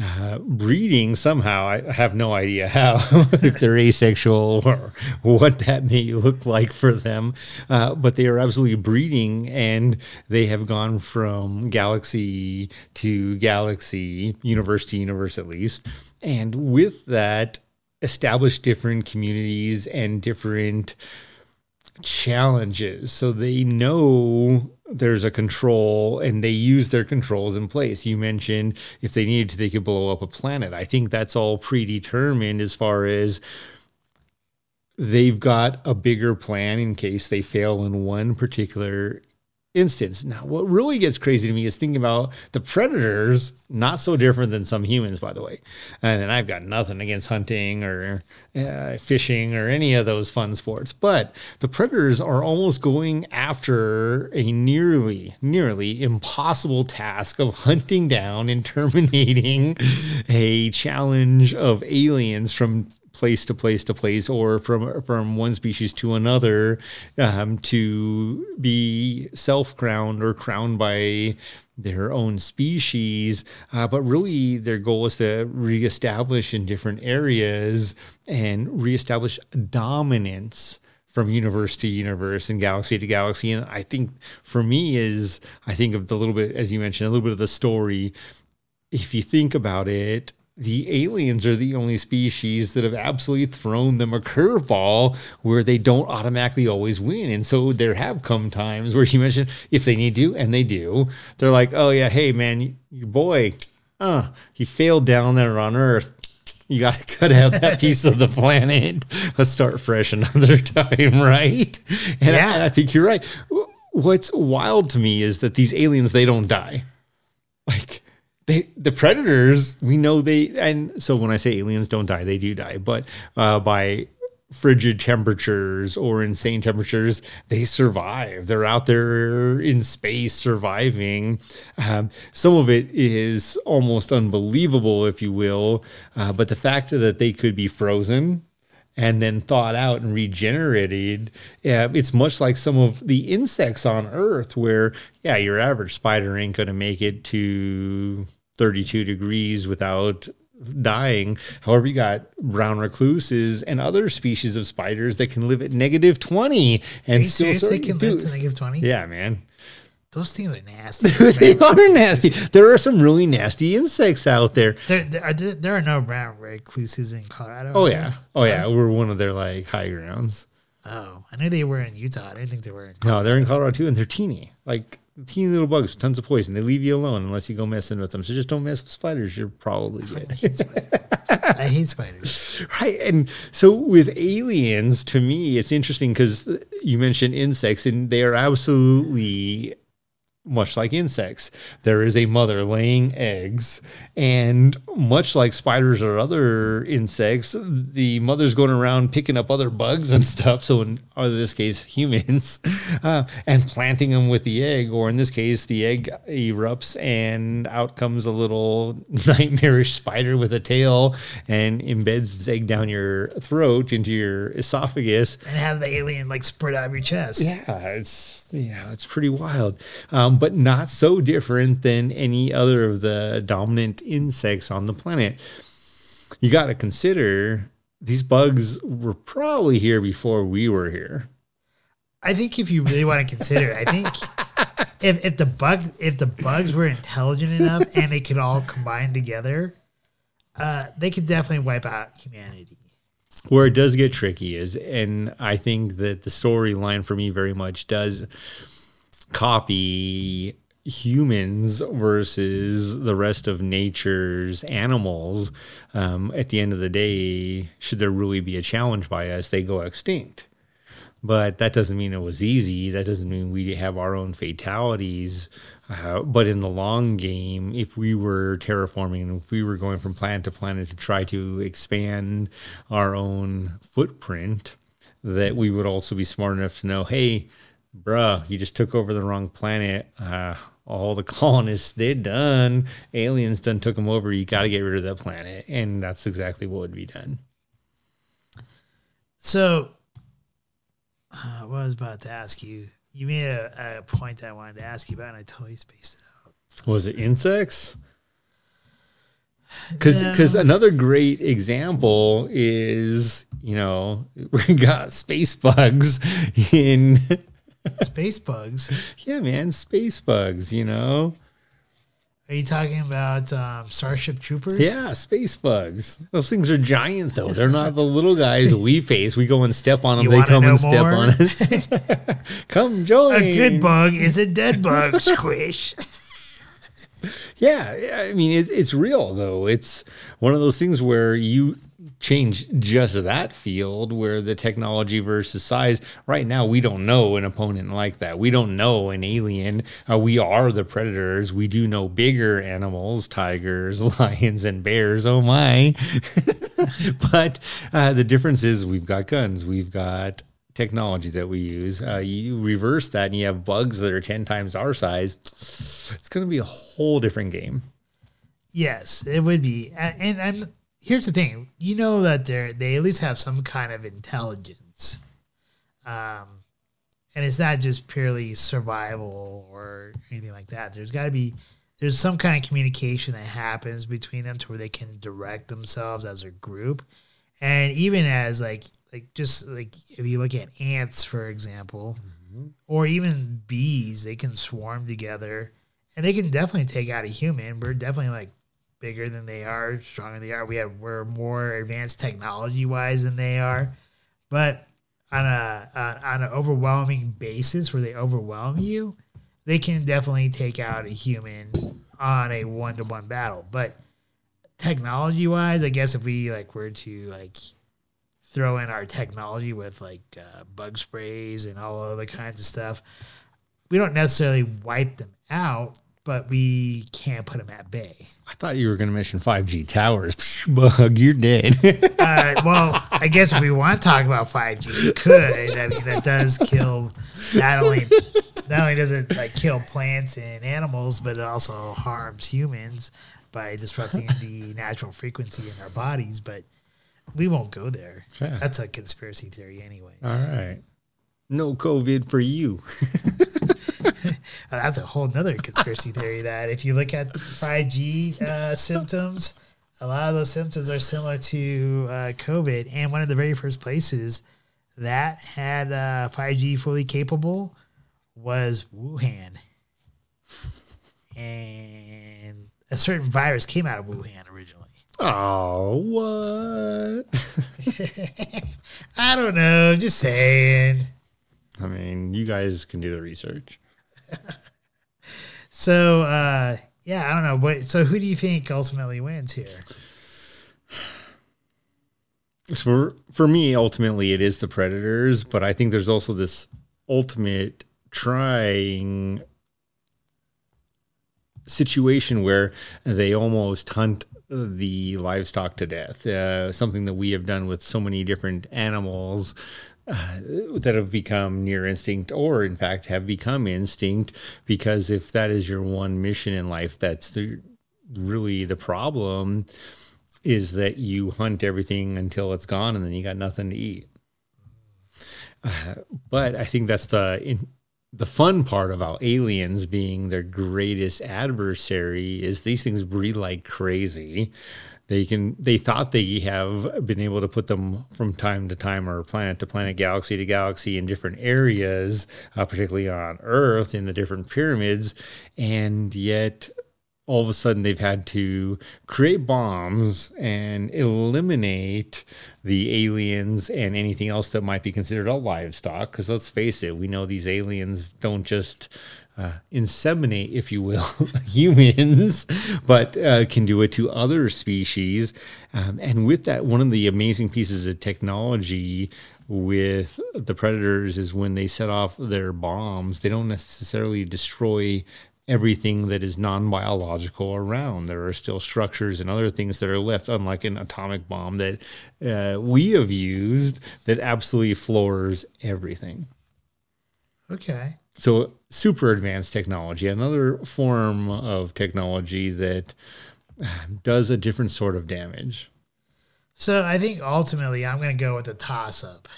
uh, breeding somehow. I have no idea how, if they're asexual or what that may look like for them. Uh, but they are absolutely breeding, and they have gone from galaxy to galaxy, universe to universe at least. And with that, established different communities and different challenges. So they know there's a control and they use their controls in place. You mentioned if they needed to they could blow up a planet. I think that's all predetermined as far as they've got a bigger plan in case they fail in one particular instance. Now, what really gets crazy to me is thinking about the predators, not so different than some humans, by the way. And I've got nothing against hunting or uh, fishing or any of those fun sports, but the predators are almost going after a nearly, nearly impossible task of hunting down and terminating a challenge of aliens from place to place to place or from from one species to another um, to be self crowned or crowned by their own species. Uh, but really their goal is to reestablish in different areas and reestablish dominance from universe to universe and galaxy to galaxy. And i think for me is i think of the little bit as you mentioned a little bit of the story. If you think about it the aliens are the only species that have absolutely thrown them a curveball where they don't automatically always win. And so there have come times where you mentioned if they need to, and they do, they're like, oh, yeah, hey, man, your boy, uh, he failed down there on Earth. You got to cut out that piece of the planet. Let's start fresh another time, right? And, Yeah. I, and I think you're right. What's wild to me is that these aliens, they don't die. Like, they the predators we know they and so when i say aliens don't die they do die but uh, by frigid temperatures or insane temperatures they survive they're out there in space surviving um, some of it is almost unbelievable if you will uh, but the fact that they could be frozen and then thawed out and regenerated. Yeah, it's much like some of the insects on Earth, where yeah, your average spider ain't gonna make it to 32 degrees without dying. However, you got brown recluses and other species of spiders that can live at negative 20 and still? They can live to negative 20? Yeah, man. Those things are nasty. they are nasty. There are some really nasty insects out there. there, there, are, there are no brown recluses in Colorado. Oh yeah. Oh yeah. We're one of their like high grounds. Oh, I knew they were in Utah. I didn't think they were in Colorado. No, they're in Colorado too, and they're teeny, like teeny little bugs, with tons of poison. They leave you alone unless you go messing with them. So just don't mess with spiders. You're probably good. I hate spiders. right. And so with aliens, to me, it's interesting because you mentioned insects, and they are absolutely much like insects. There is a mother laying eggs, and much like spiders or other insects, the mother's going around picking up other bugs and stuff. So, in this case, humans, uh, and planting them with the egg, or in this case, the egg erupts and out comes a little nightmarish spider with a tail and embeds its egg down your throat into your esophagus. And have the alien like spread out of your chest. Yeah, it's yeah, it's pretty wild, um, but not so different than any other of the dominant insects on the planet. You got to consider these bugs were probably here before we were here. I think if you really want to consider it, I think if, if the bug if the bugs were intelligent enough and they could all combine together, uh, they could definitely wipe out humanity. Where it does get tricky is, and I think that the storyline for me very much does copy humans versus the rest of nature's animals. Um, at the end of the day, should there really be a challenge by us, they go extinct. but that doesn't mean it was easy. That doesn't mean we have our own fatalities. Uh, but in the long game, if we were terraforming if we were going from planet to planet to try to expand our own footprint, that we would also be smart enough to know, hey, bruh, you just took over the wrong planet. Uh, all the colonists, they're done. Aliens done took them over. You got to get rid of that planet. And that's exactly what would be done. So, uh, what I was about to ask you, you made a, a point I wanted to ask you about, and I totally spaced it out. Was it insects? Because No. because another great example is you know we got space bugs in Space bugs. yeah man space bugs you know Are you talking about um, Starship Troopers? yeah space bugs those things are giant though they're not the little guys we face we go and step on them You they come and step more? on us come join A good bug is a dead bug. Squish. Yeah, yeah, I mean it, it's real though. It's one of those things where you change just that field where the technology versus size. Right now, we don't know an opponent like that. We don't know an alien. Uh, we are the predators. We do know bigger animals, tigers, lions, and bears. Oh my! but uh, the difference is we've got guns. We've got technology that we use. Uh, you reverse that, and you have bugs that are ten times our size. It's going to be a whole different game. Yes, it would be. And and here's the thing: you know that they they at least have some kind of intelligence, um, and it's not just purely survival or anything like that. There's got to be there's some kind of communication that happens between them to where they can direct themselves as a group, and even as like like just like if you look at ants for example, or even bees, they can swarm together and they can definitely take out a human. We're definitely like bigger than they are, stronger than they are. We have we're more advanced technology wise than they are, but on a on, on an overwhelming basis where they overwhelm you, they can definitely take out a human on a one to one battle. But technology wise, I guess if we like were to like throw in our technology with like uh, bug sprays and all other kinds of stuff, we don't necessarily wipe them out, but we can't put them at bay. I thought you were going to mention 5G towers. Bug, you're dead. Uh, well, I guess if we want to talk about 5G, we could. I mean, that does kill not only not only does it like kill plants and animals, but it also harms humans by disrupting the natural frequency in our bodies. But we won't go there. That's a conspiracy theory, anyway. All right. No COVID for you. That's a whole nother conspiracy theory that if you look at 5G uh, symptoms, a lot of those symptoms are similar to uh, COVID. And one of the very first places that had uh, 5G fully capable was Wuhan. And a certain virus came out of Wuhan originally. Oh, what? I don't know, just saying. I mean, you guys can do the research. So, uh, yeah, I don't know. What, so, who do you think ultimately wins here? So for, for me, ultimately, it is the predators, but I think there's also this ultimate trying situation where they almost hunt the livestock to death. Uh, something that we have done with so many different animals uh, that have become near instinct, or in fact have become instinct. Because if that is your one mission in life, that's the, really the problem is that you hunt everything until it's gone and then you got nothing to eat. Uh, but I think that's the in, the fun part about aliens being their greatest adversary is these things breed like crazy. They can they thought they have been able to put them from time to time or planet to planet, galaxy to galaxy in different areas, uh, particularly on Earth in the different pyramids, and yet all of a sudden they've had to create bombs and eliminate the aliens and anything else that might be considered a livestock. Because let's face it, we know these aliens don't just uh, inseminate, if you will, humans, but uh, can do it to other species. Um, and with that, one of the amazing pieces of technology with the predators is when they set off their bombs, they don't necessarily destroy everything that is non-biological around. There are still structures and other things that are left, unlike an atomic bomb that uh, we have used that absolutely floors everything. Okay. So super advanced technology, another form of technology that uh, does a different sort of damage. So I think ultimately I'm going to go with a toss up.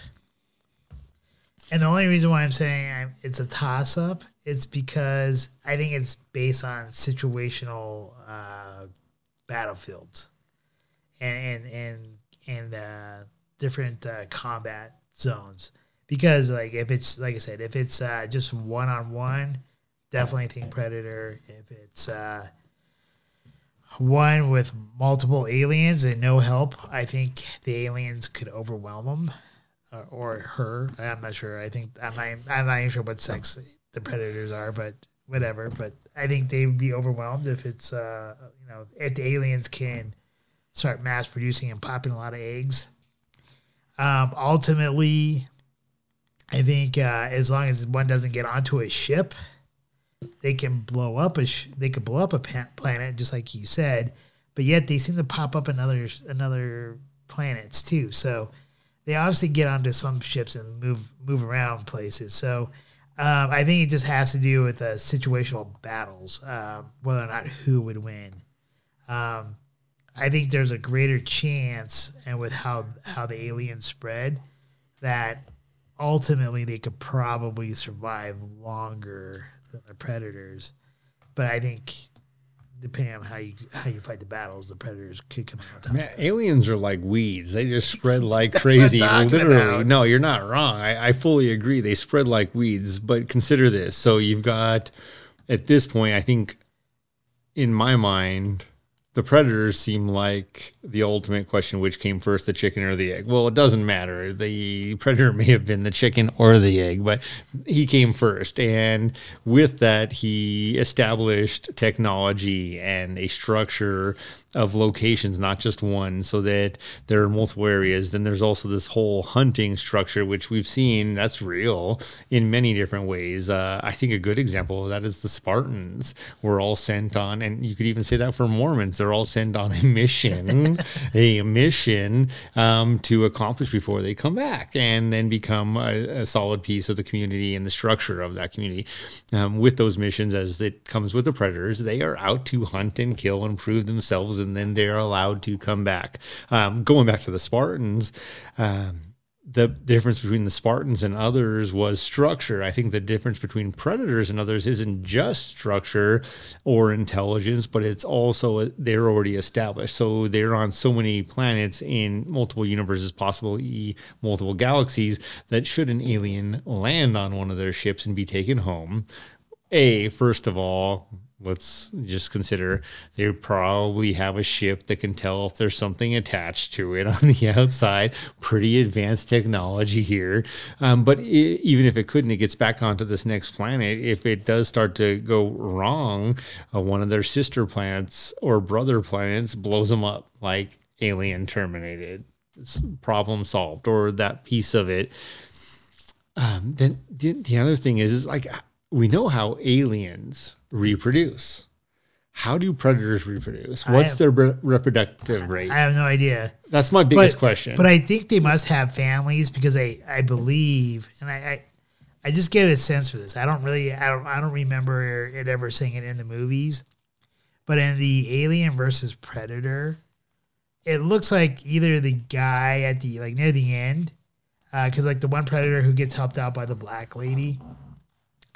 And the only reason why I'm saying I'm, it's a toss up is because I think it's based on situational uh, battlefields and and and, and uh, different uh, combat zones. Because like if it's like I said, if it's uh, just one on one, definitely think Predator. If it's uh, one with multiple aliens and no help, I think the aliens could overwhelm them uh, or her. I'm not sure. I think I'm not. I'm not even sure what sex the predators are, but whatever. But I think they would be overwhelmed if it's uh you know if the aliens can start mass producing and popping a lot of eggs. Um, ultimately, I think uh, as long as one doesn't get onto a ship, they can blow up a sh- they could blow up a pa- planet just like you said. But yet they seem to pop up in other another planets too. So they obviously get onto some ships and move move around places. So um, I think it just has to do with uh, situational battles, um, whether or not who would win. Um, I think there's a greater chance, and with how how the aliens spread, that ultimately they could probably survive longer than the predators. But I think depending on how you how you fight the battles, the predators could come out. Man, aliens are like weeds. They just spread like crazy. Literally. about. No, you're not wrong. I, I fully agree. They spread like weeds. But consider this. So you've got, at this point, I think, in my mind, the predators seem like the ultimate question which came first, the chicken or the egg? Well, it doesn't matter. The predator may have been the chicken or the egg, but he came first. And with that, he established technology and a structure of locations, not just one, so that there are multiple areas. Then there's also this whole hunting structure, which we've seen that's real in many different ways. Uh, I think a good example of that is the Spartans were all sent on, and you could even say that for Mormons, they're all sent on a mission, a mission um, to accomplish before they come back and then become a, a solid piece of the community and the structure of that community. Um, with those missions, as it comes with the predators, they are out to hunt and kill and prove themselves, and then they're allowed to come back. Um, going back to the Spartans, um, the difference between the Spartans and others was structure. I think the difference between predators and others isn't just structure or intelligence, but it's also they're already established. So they're on so many planets in multiple universes, possibly multiple galaxies, that should an alien land on one of their ships and be taken home, a first of all let's just consider they probably have a ship that can tell if there's something attached to it on the outside. Pretty advanced technology here. Um, but i even if it couldn't it gets back onto this next planet. If it does start to go wrong uh, one of their sister planets or brother planets blows them up like alien terminated. It's problem solved or that piece of it. Um, then the, the other thing is is like we know how aliens reproduce. How do predators reproduce? What's have- their re- reproductive rate? I have no idea. That's my biggest question. But I think they must have families because I, I believe, and I, I, I just get a sense for this. I don't really, I don't, I don't remember it ever seeing it in the movies, but in the Alien versus Predator, it looks like either the guy at the like near the end, uh, because like the one Predator who gets helped out by the black lady,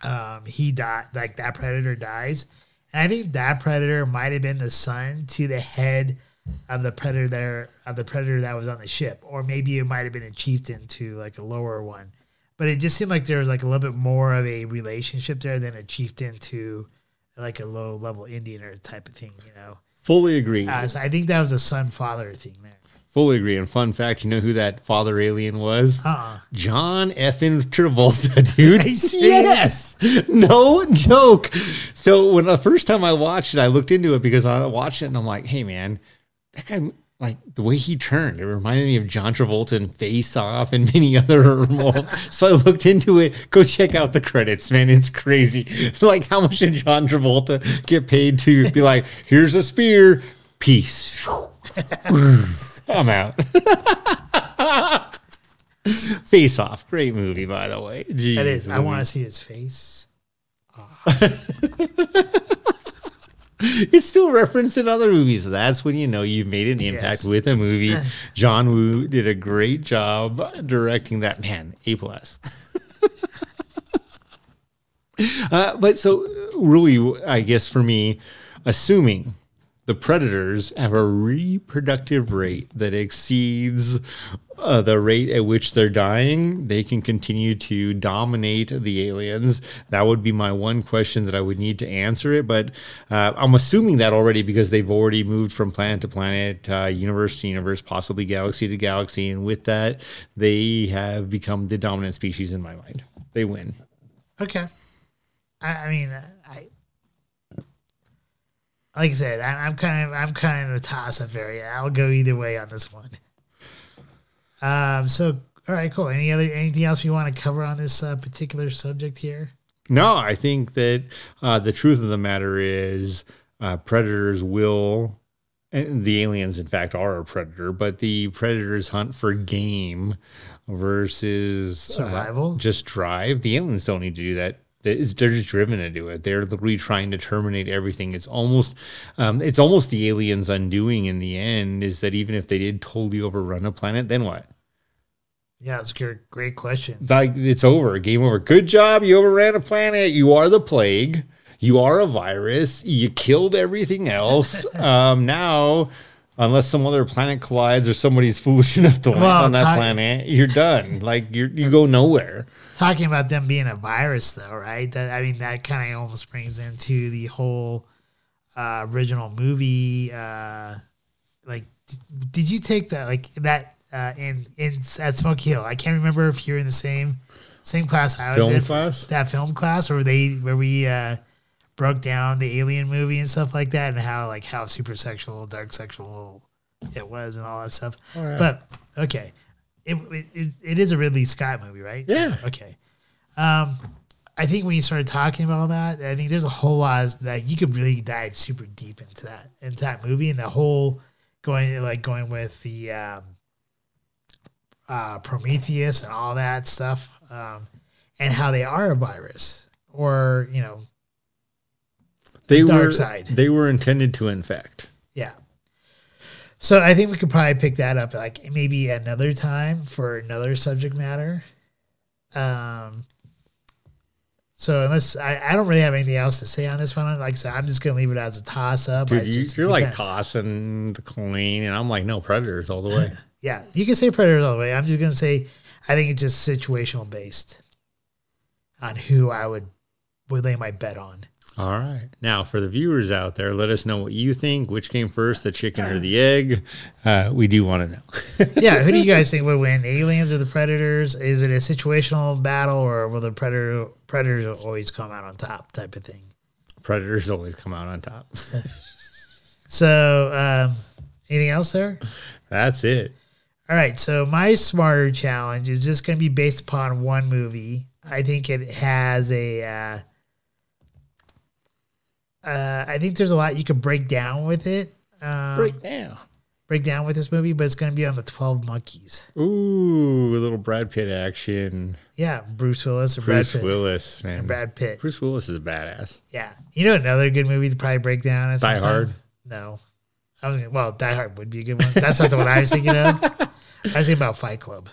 um, he died. Like that Predator dies, and I think that Predator might have been the son to the head of the predator there of the predator that was on the ship, or maybe it might have been a chieftain to like a lower one. But it just seemed like there was like a little bit more of a relationship there than a chieftain to like a low level Indian or type of thing, you know. Fully agree. Uh, so I think that was a son father thing there. Fully agree. And fun fact, you know who that father alien was? Uh-uh. John effing Travolta, dude. Yes. No joke. So when the first time I watched it, I looked into it because I watched it and I'm like, hey man, that guy like the way he turned, it reminded me of John Travolta in Face Off and many other roles. so I looked into it. Go check out the credits, man. It's crazy. Like how much did John Travolta get paid to be like, here's a spear, peace. I'm out. Face Off, great movie, by the way. Jeez, That is. I want to see his face. It's still referenced in other movies. That's when you know you've made an impact Yes. with a movie. John Woo did a great job directing that. Man, A plus. uh, but so really, I guess for me, assuming the predators have a reproductive rate that exceeds uh, the rate at which they're dying, they can continue to dominate the aliens. That would be my one question that I would need to answer it. But uh, I'm assuming that already because they've already moved from planet to planet, uh, universe to universe, possibly galaxy to galaxy. And with that, they have become the dominant species in my mind. They win. Okay. I, I mean, I like I said, I, I'm kind of I'm kind of a toss up area. I'll go either way on this one. Um. So, all right, cool. Any other anything else you want to cover on this uh, particular subject here? No, I think that uh, the truth of the matter is uh, predators will, and the aliens, in fact, are a predator, but the predators hunt for game versus uh, Survival? just drive. The aliens don't need to do that. It's- They're just driven to do it. They're literally trying to terminate everything. It's almost, um, it's almost the aliens' undoing in the end. Is that even if they did totally overrun a planet, then what? Yeah, it's a great, question. like it's over game over good job you overran a planet you are the plague you are a virus you killed everything else um now unless some other planet collides or somebody's foolish enough to land Well, on that planet you're done like you you go nowhere Talking about them being a virus, though, right? That I mean, that kind of almost brings into the whole uh, original movie. Uh, like, d- did you take that like that uh, in in at Smoky Hill? I can't remember if you're in the same same class I was Film in. class? That film class where they where we uh, broke down the Alien movie and stuff like that, and how like how super sexual, dark sexual it was, and all that stuff. But okay, it, it it is a Ridley Scott movie, right? Yeah. Okay. Um, I think when you started talking about that, I think there's a whole lot that you could really dive super deep into that into that movie and the whole going like going with the um, uh, Prometheus and all that stuff, um, and how they are a virus or you know they dark were side. they were intended to infect Yeah. So I think we could probably pick that up like maybe another time for another subject matter. Um so unless I, I don't really have anything else to say on this one, like I said, I'm just gonna leave it as a toss up. Dude you, you're like tossing the coin and i'm like no predators all the way Yeah, you can say predators all the way. I'm just gonna say I think it's just situational based on who I would would lay my bet on. All right. Now, for the viewers out there, let us know what you think. Which came first, the chicken or the egg? Uh, we do want to know. yeah, who do you guys think would win? Aliens or the Predators? Is it a situational battle, or will the Predator Predators always come out on top, type of thing? Predators always come out on top. So, um, anything else there? That's it. All right. So my smarter challenge is just going to be based upon one movie. I think it has a. Uh, uh, I think there's a lot you could break down with it. Um, break. Down. Break down. down with this movie, but it's going to be on the Twelve Monkeys. Ooh, a little Brad Pitt action. Yeah, Bruce Willis or Bruce Brad Pitt. Willis, man. Brad Pitt. Bruce Willis is a badass. Yeah. You know another good movie to probably break down. At some Die time? Hard? No. I was gonna, well, Die Hard would be a good one. That's not the one I was thinking of. I was thinking about Fight Club.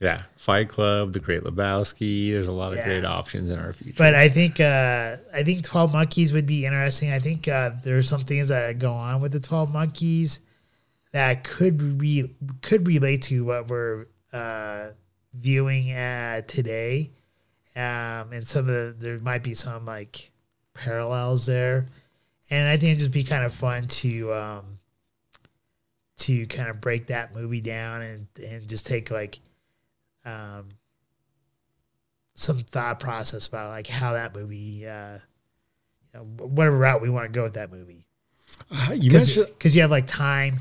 Yeah. Fight Club, The Great Lebowski. There's a lot of Yeah. great options in our future. But I think uh, I think Twelve Monkeys would be interesting. I think uh, there are some things that go on with the Twelve Monkeys that could re- could relate to what we're uh, viewing uh, today, um, and some of the there might be some like parallels there, and I think it'd just be kind of fun to um, to kind of break that movie down and and just take like um some thought process about like how that movie uh you know whatever route we want to go with that movie Uh, you mentioned because you have like time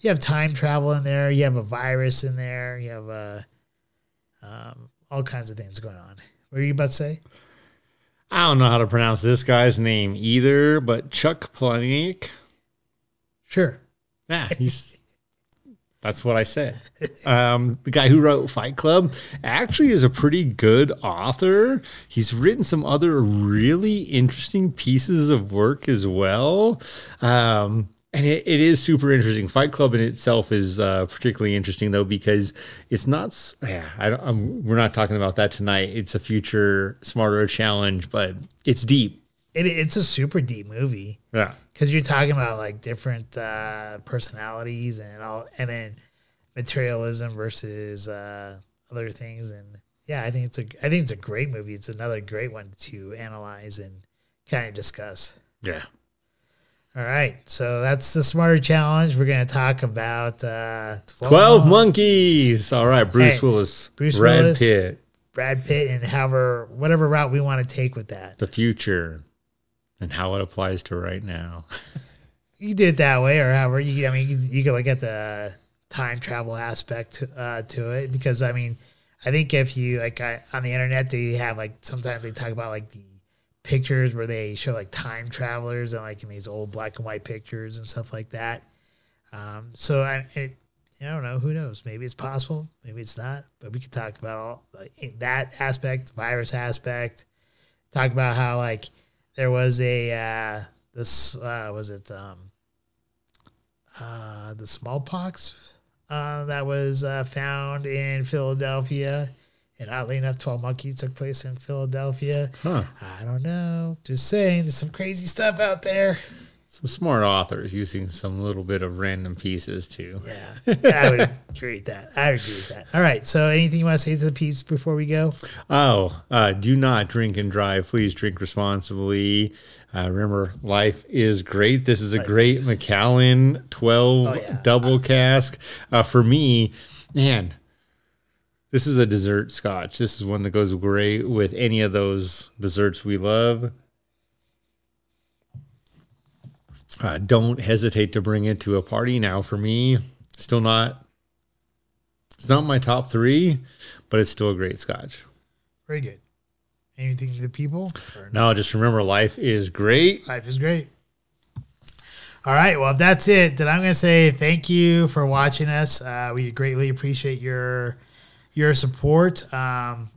you have time travel in there you have a virus in there you have uh um all kinds of things going on what were you about to say I don't know how to pronounce this guy's name either, but Chuck Palahniuk. sure Yeah, he's. That's what I said. Um, the guy who wrote Fight Club actually is a pretty good author. He's written some other really interesting pieces of work as well. Um, and it, it is super interesting. Fight Club in itself is uh, particularly interesting though because it's not. Yeah, I don't, I'm, we're not talking about that tonight. It's a future smarter challenge, but it's deep. It, it's a super deep movie Yeah. because you're talking about like different uh, personalities and all, and then materialism versus uh, other things. And yeah, I think it's a I think it's a great movie. It's another great one to analyze and kind of discuss. Yeah. All right, so that's the smarter challenge. We're going to talk about uh, 12, 12 Monkeys. All right, Bruce Hey, Willis, Bruce Brad Willis. Pitt, Brad Pitt, and however whatever route we want to take with that. the future, and how it applies to right now. You do it that way, or however you. I mean, you, you can look at the time travel aspect uh, to it because I mean, I think if you like I, on the internet, they have like sometimes they talk about like the pictures where they show like time travelers and like in these old black and white pictures and stuff like that. Um, so I, it, I don't know. Who knows? Maybe it's possible. Maybe it's not. But we could talk about all like, that aspect, virus aspect. Talk about how like there was a uh, this uh, was it um, uh, the smallpox uh, that was uh, found in Philadelphia. And oddly enough, 12 Monkeys took place in Philadelphia. Huh. I don't know. Just saying, there's some crazy stuff out there. Some smart authors using some little bit of random pieces too. Yeah, I would agree with that. I would agree with that. All right. So, anything you want to say to the peeps before we go? Oh, uh, do not drink and drive. Please drink responsibly. Uh, remember, life is great. This is a great Macallan 12 Oh, yeah. double cask. Uh, for me, man, this is a dessert scotch. This is one that goes great with any of those desserts we love. Uh, don't hesitate to bring it to a party. Now, for me, still not. It's not my top three, but it's still a great scotch. Very good. Anything to the people? Or No, just remember life is great. Life is great. All right. Well, if that's it, then I'm going to say thank you for watching us. Uh, we greatly appreciate your your support. Um,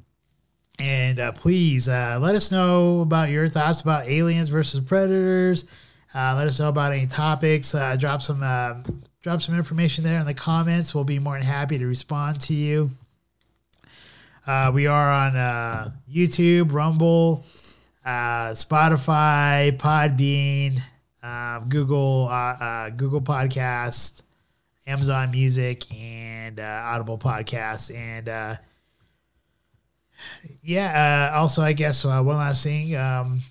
and uh, please uh, let us know about your thoughts about aliens versus predators. Uh, let us know about any topics. Uh, drop some uh, drop some information there in the comments. We'll be more than happy to respond to you. Uh, we are on uh, YouTube, Rumble, Spotify, Podbean, uh, Google, Google Podcast, Amazon Music, and Audible Podcasts. And yeah, uh, also, I guess uh, one last thing. Um,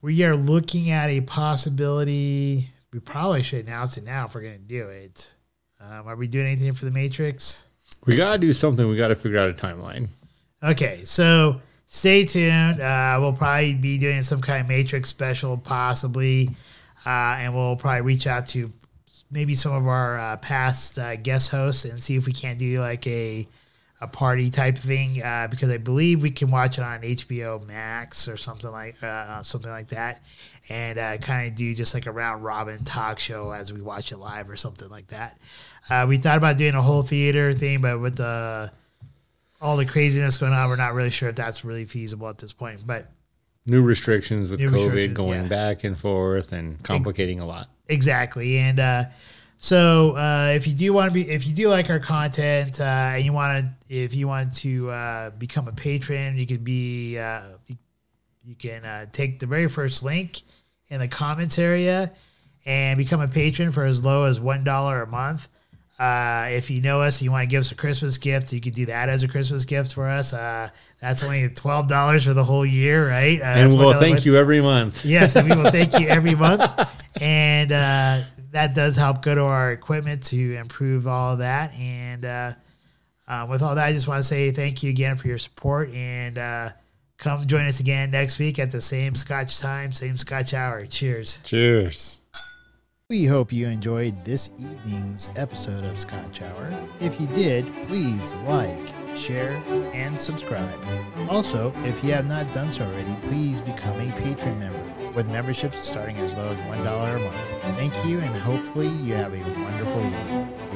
we are looking at a possibility. We probably should announce it now if we're going to do it. Um, are we doing anything for the Matrix? We got to do something. We got to figure out a timeline. Okay, so stay tuned. Uh, we'll probably be doing some kind of Matrix special, possibly, uh, and we'll probably reach out to maybe some of our uh, past uh, guest hosts and see if we can't do like a a party type thing uh, because I believe we can watch it on HBO Max or something like uh, something like that, and uh, kind of do just like a round robin talk show as we watch it live or something like that. Uh, we thought about doing a whole theater thing, but with the all the craziness going on, we're not really sure if that's really feasible at this point. But New restrictions with New COVID restrictions, going yeah. back and forth and complicating a lot. exactly, and uh, so uh, if you do want to be, if you do like our content, uh, and you want to, if you want to uh, become a patron, you could be, uh, you, you can uh, take the very first link in the comments area and become a patron for as low as one dollar a month. Uh, if you know us and you want to give us a Christmas gift, you could do that as a Christmas gift for us. Uh, that's only twelve dollars for the whole year, right? Uh, And we'll $1 thank you every month. Yes, and we will thank you every month. And uh, that does help go to our equipment to improve all of that. And uh, uh, with all that, I just want to say thank you again for your support and uh, come join us again next week at the same Scotch time, same Scotch hour. Cheers. Cheers. We hope you enjoyed this evening's episode of Scotch Hour. If you did, please like, share, and subscribe. Also, if you have not done so already, please become a patron member with memberships starting as low as $1 a month. Thank you, and hopefully, you have a wonderful evening.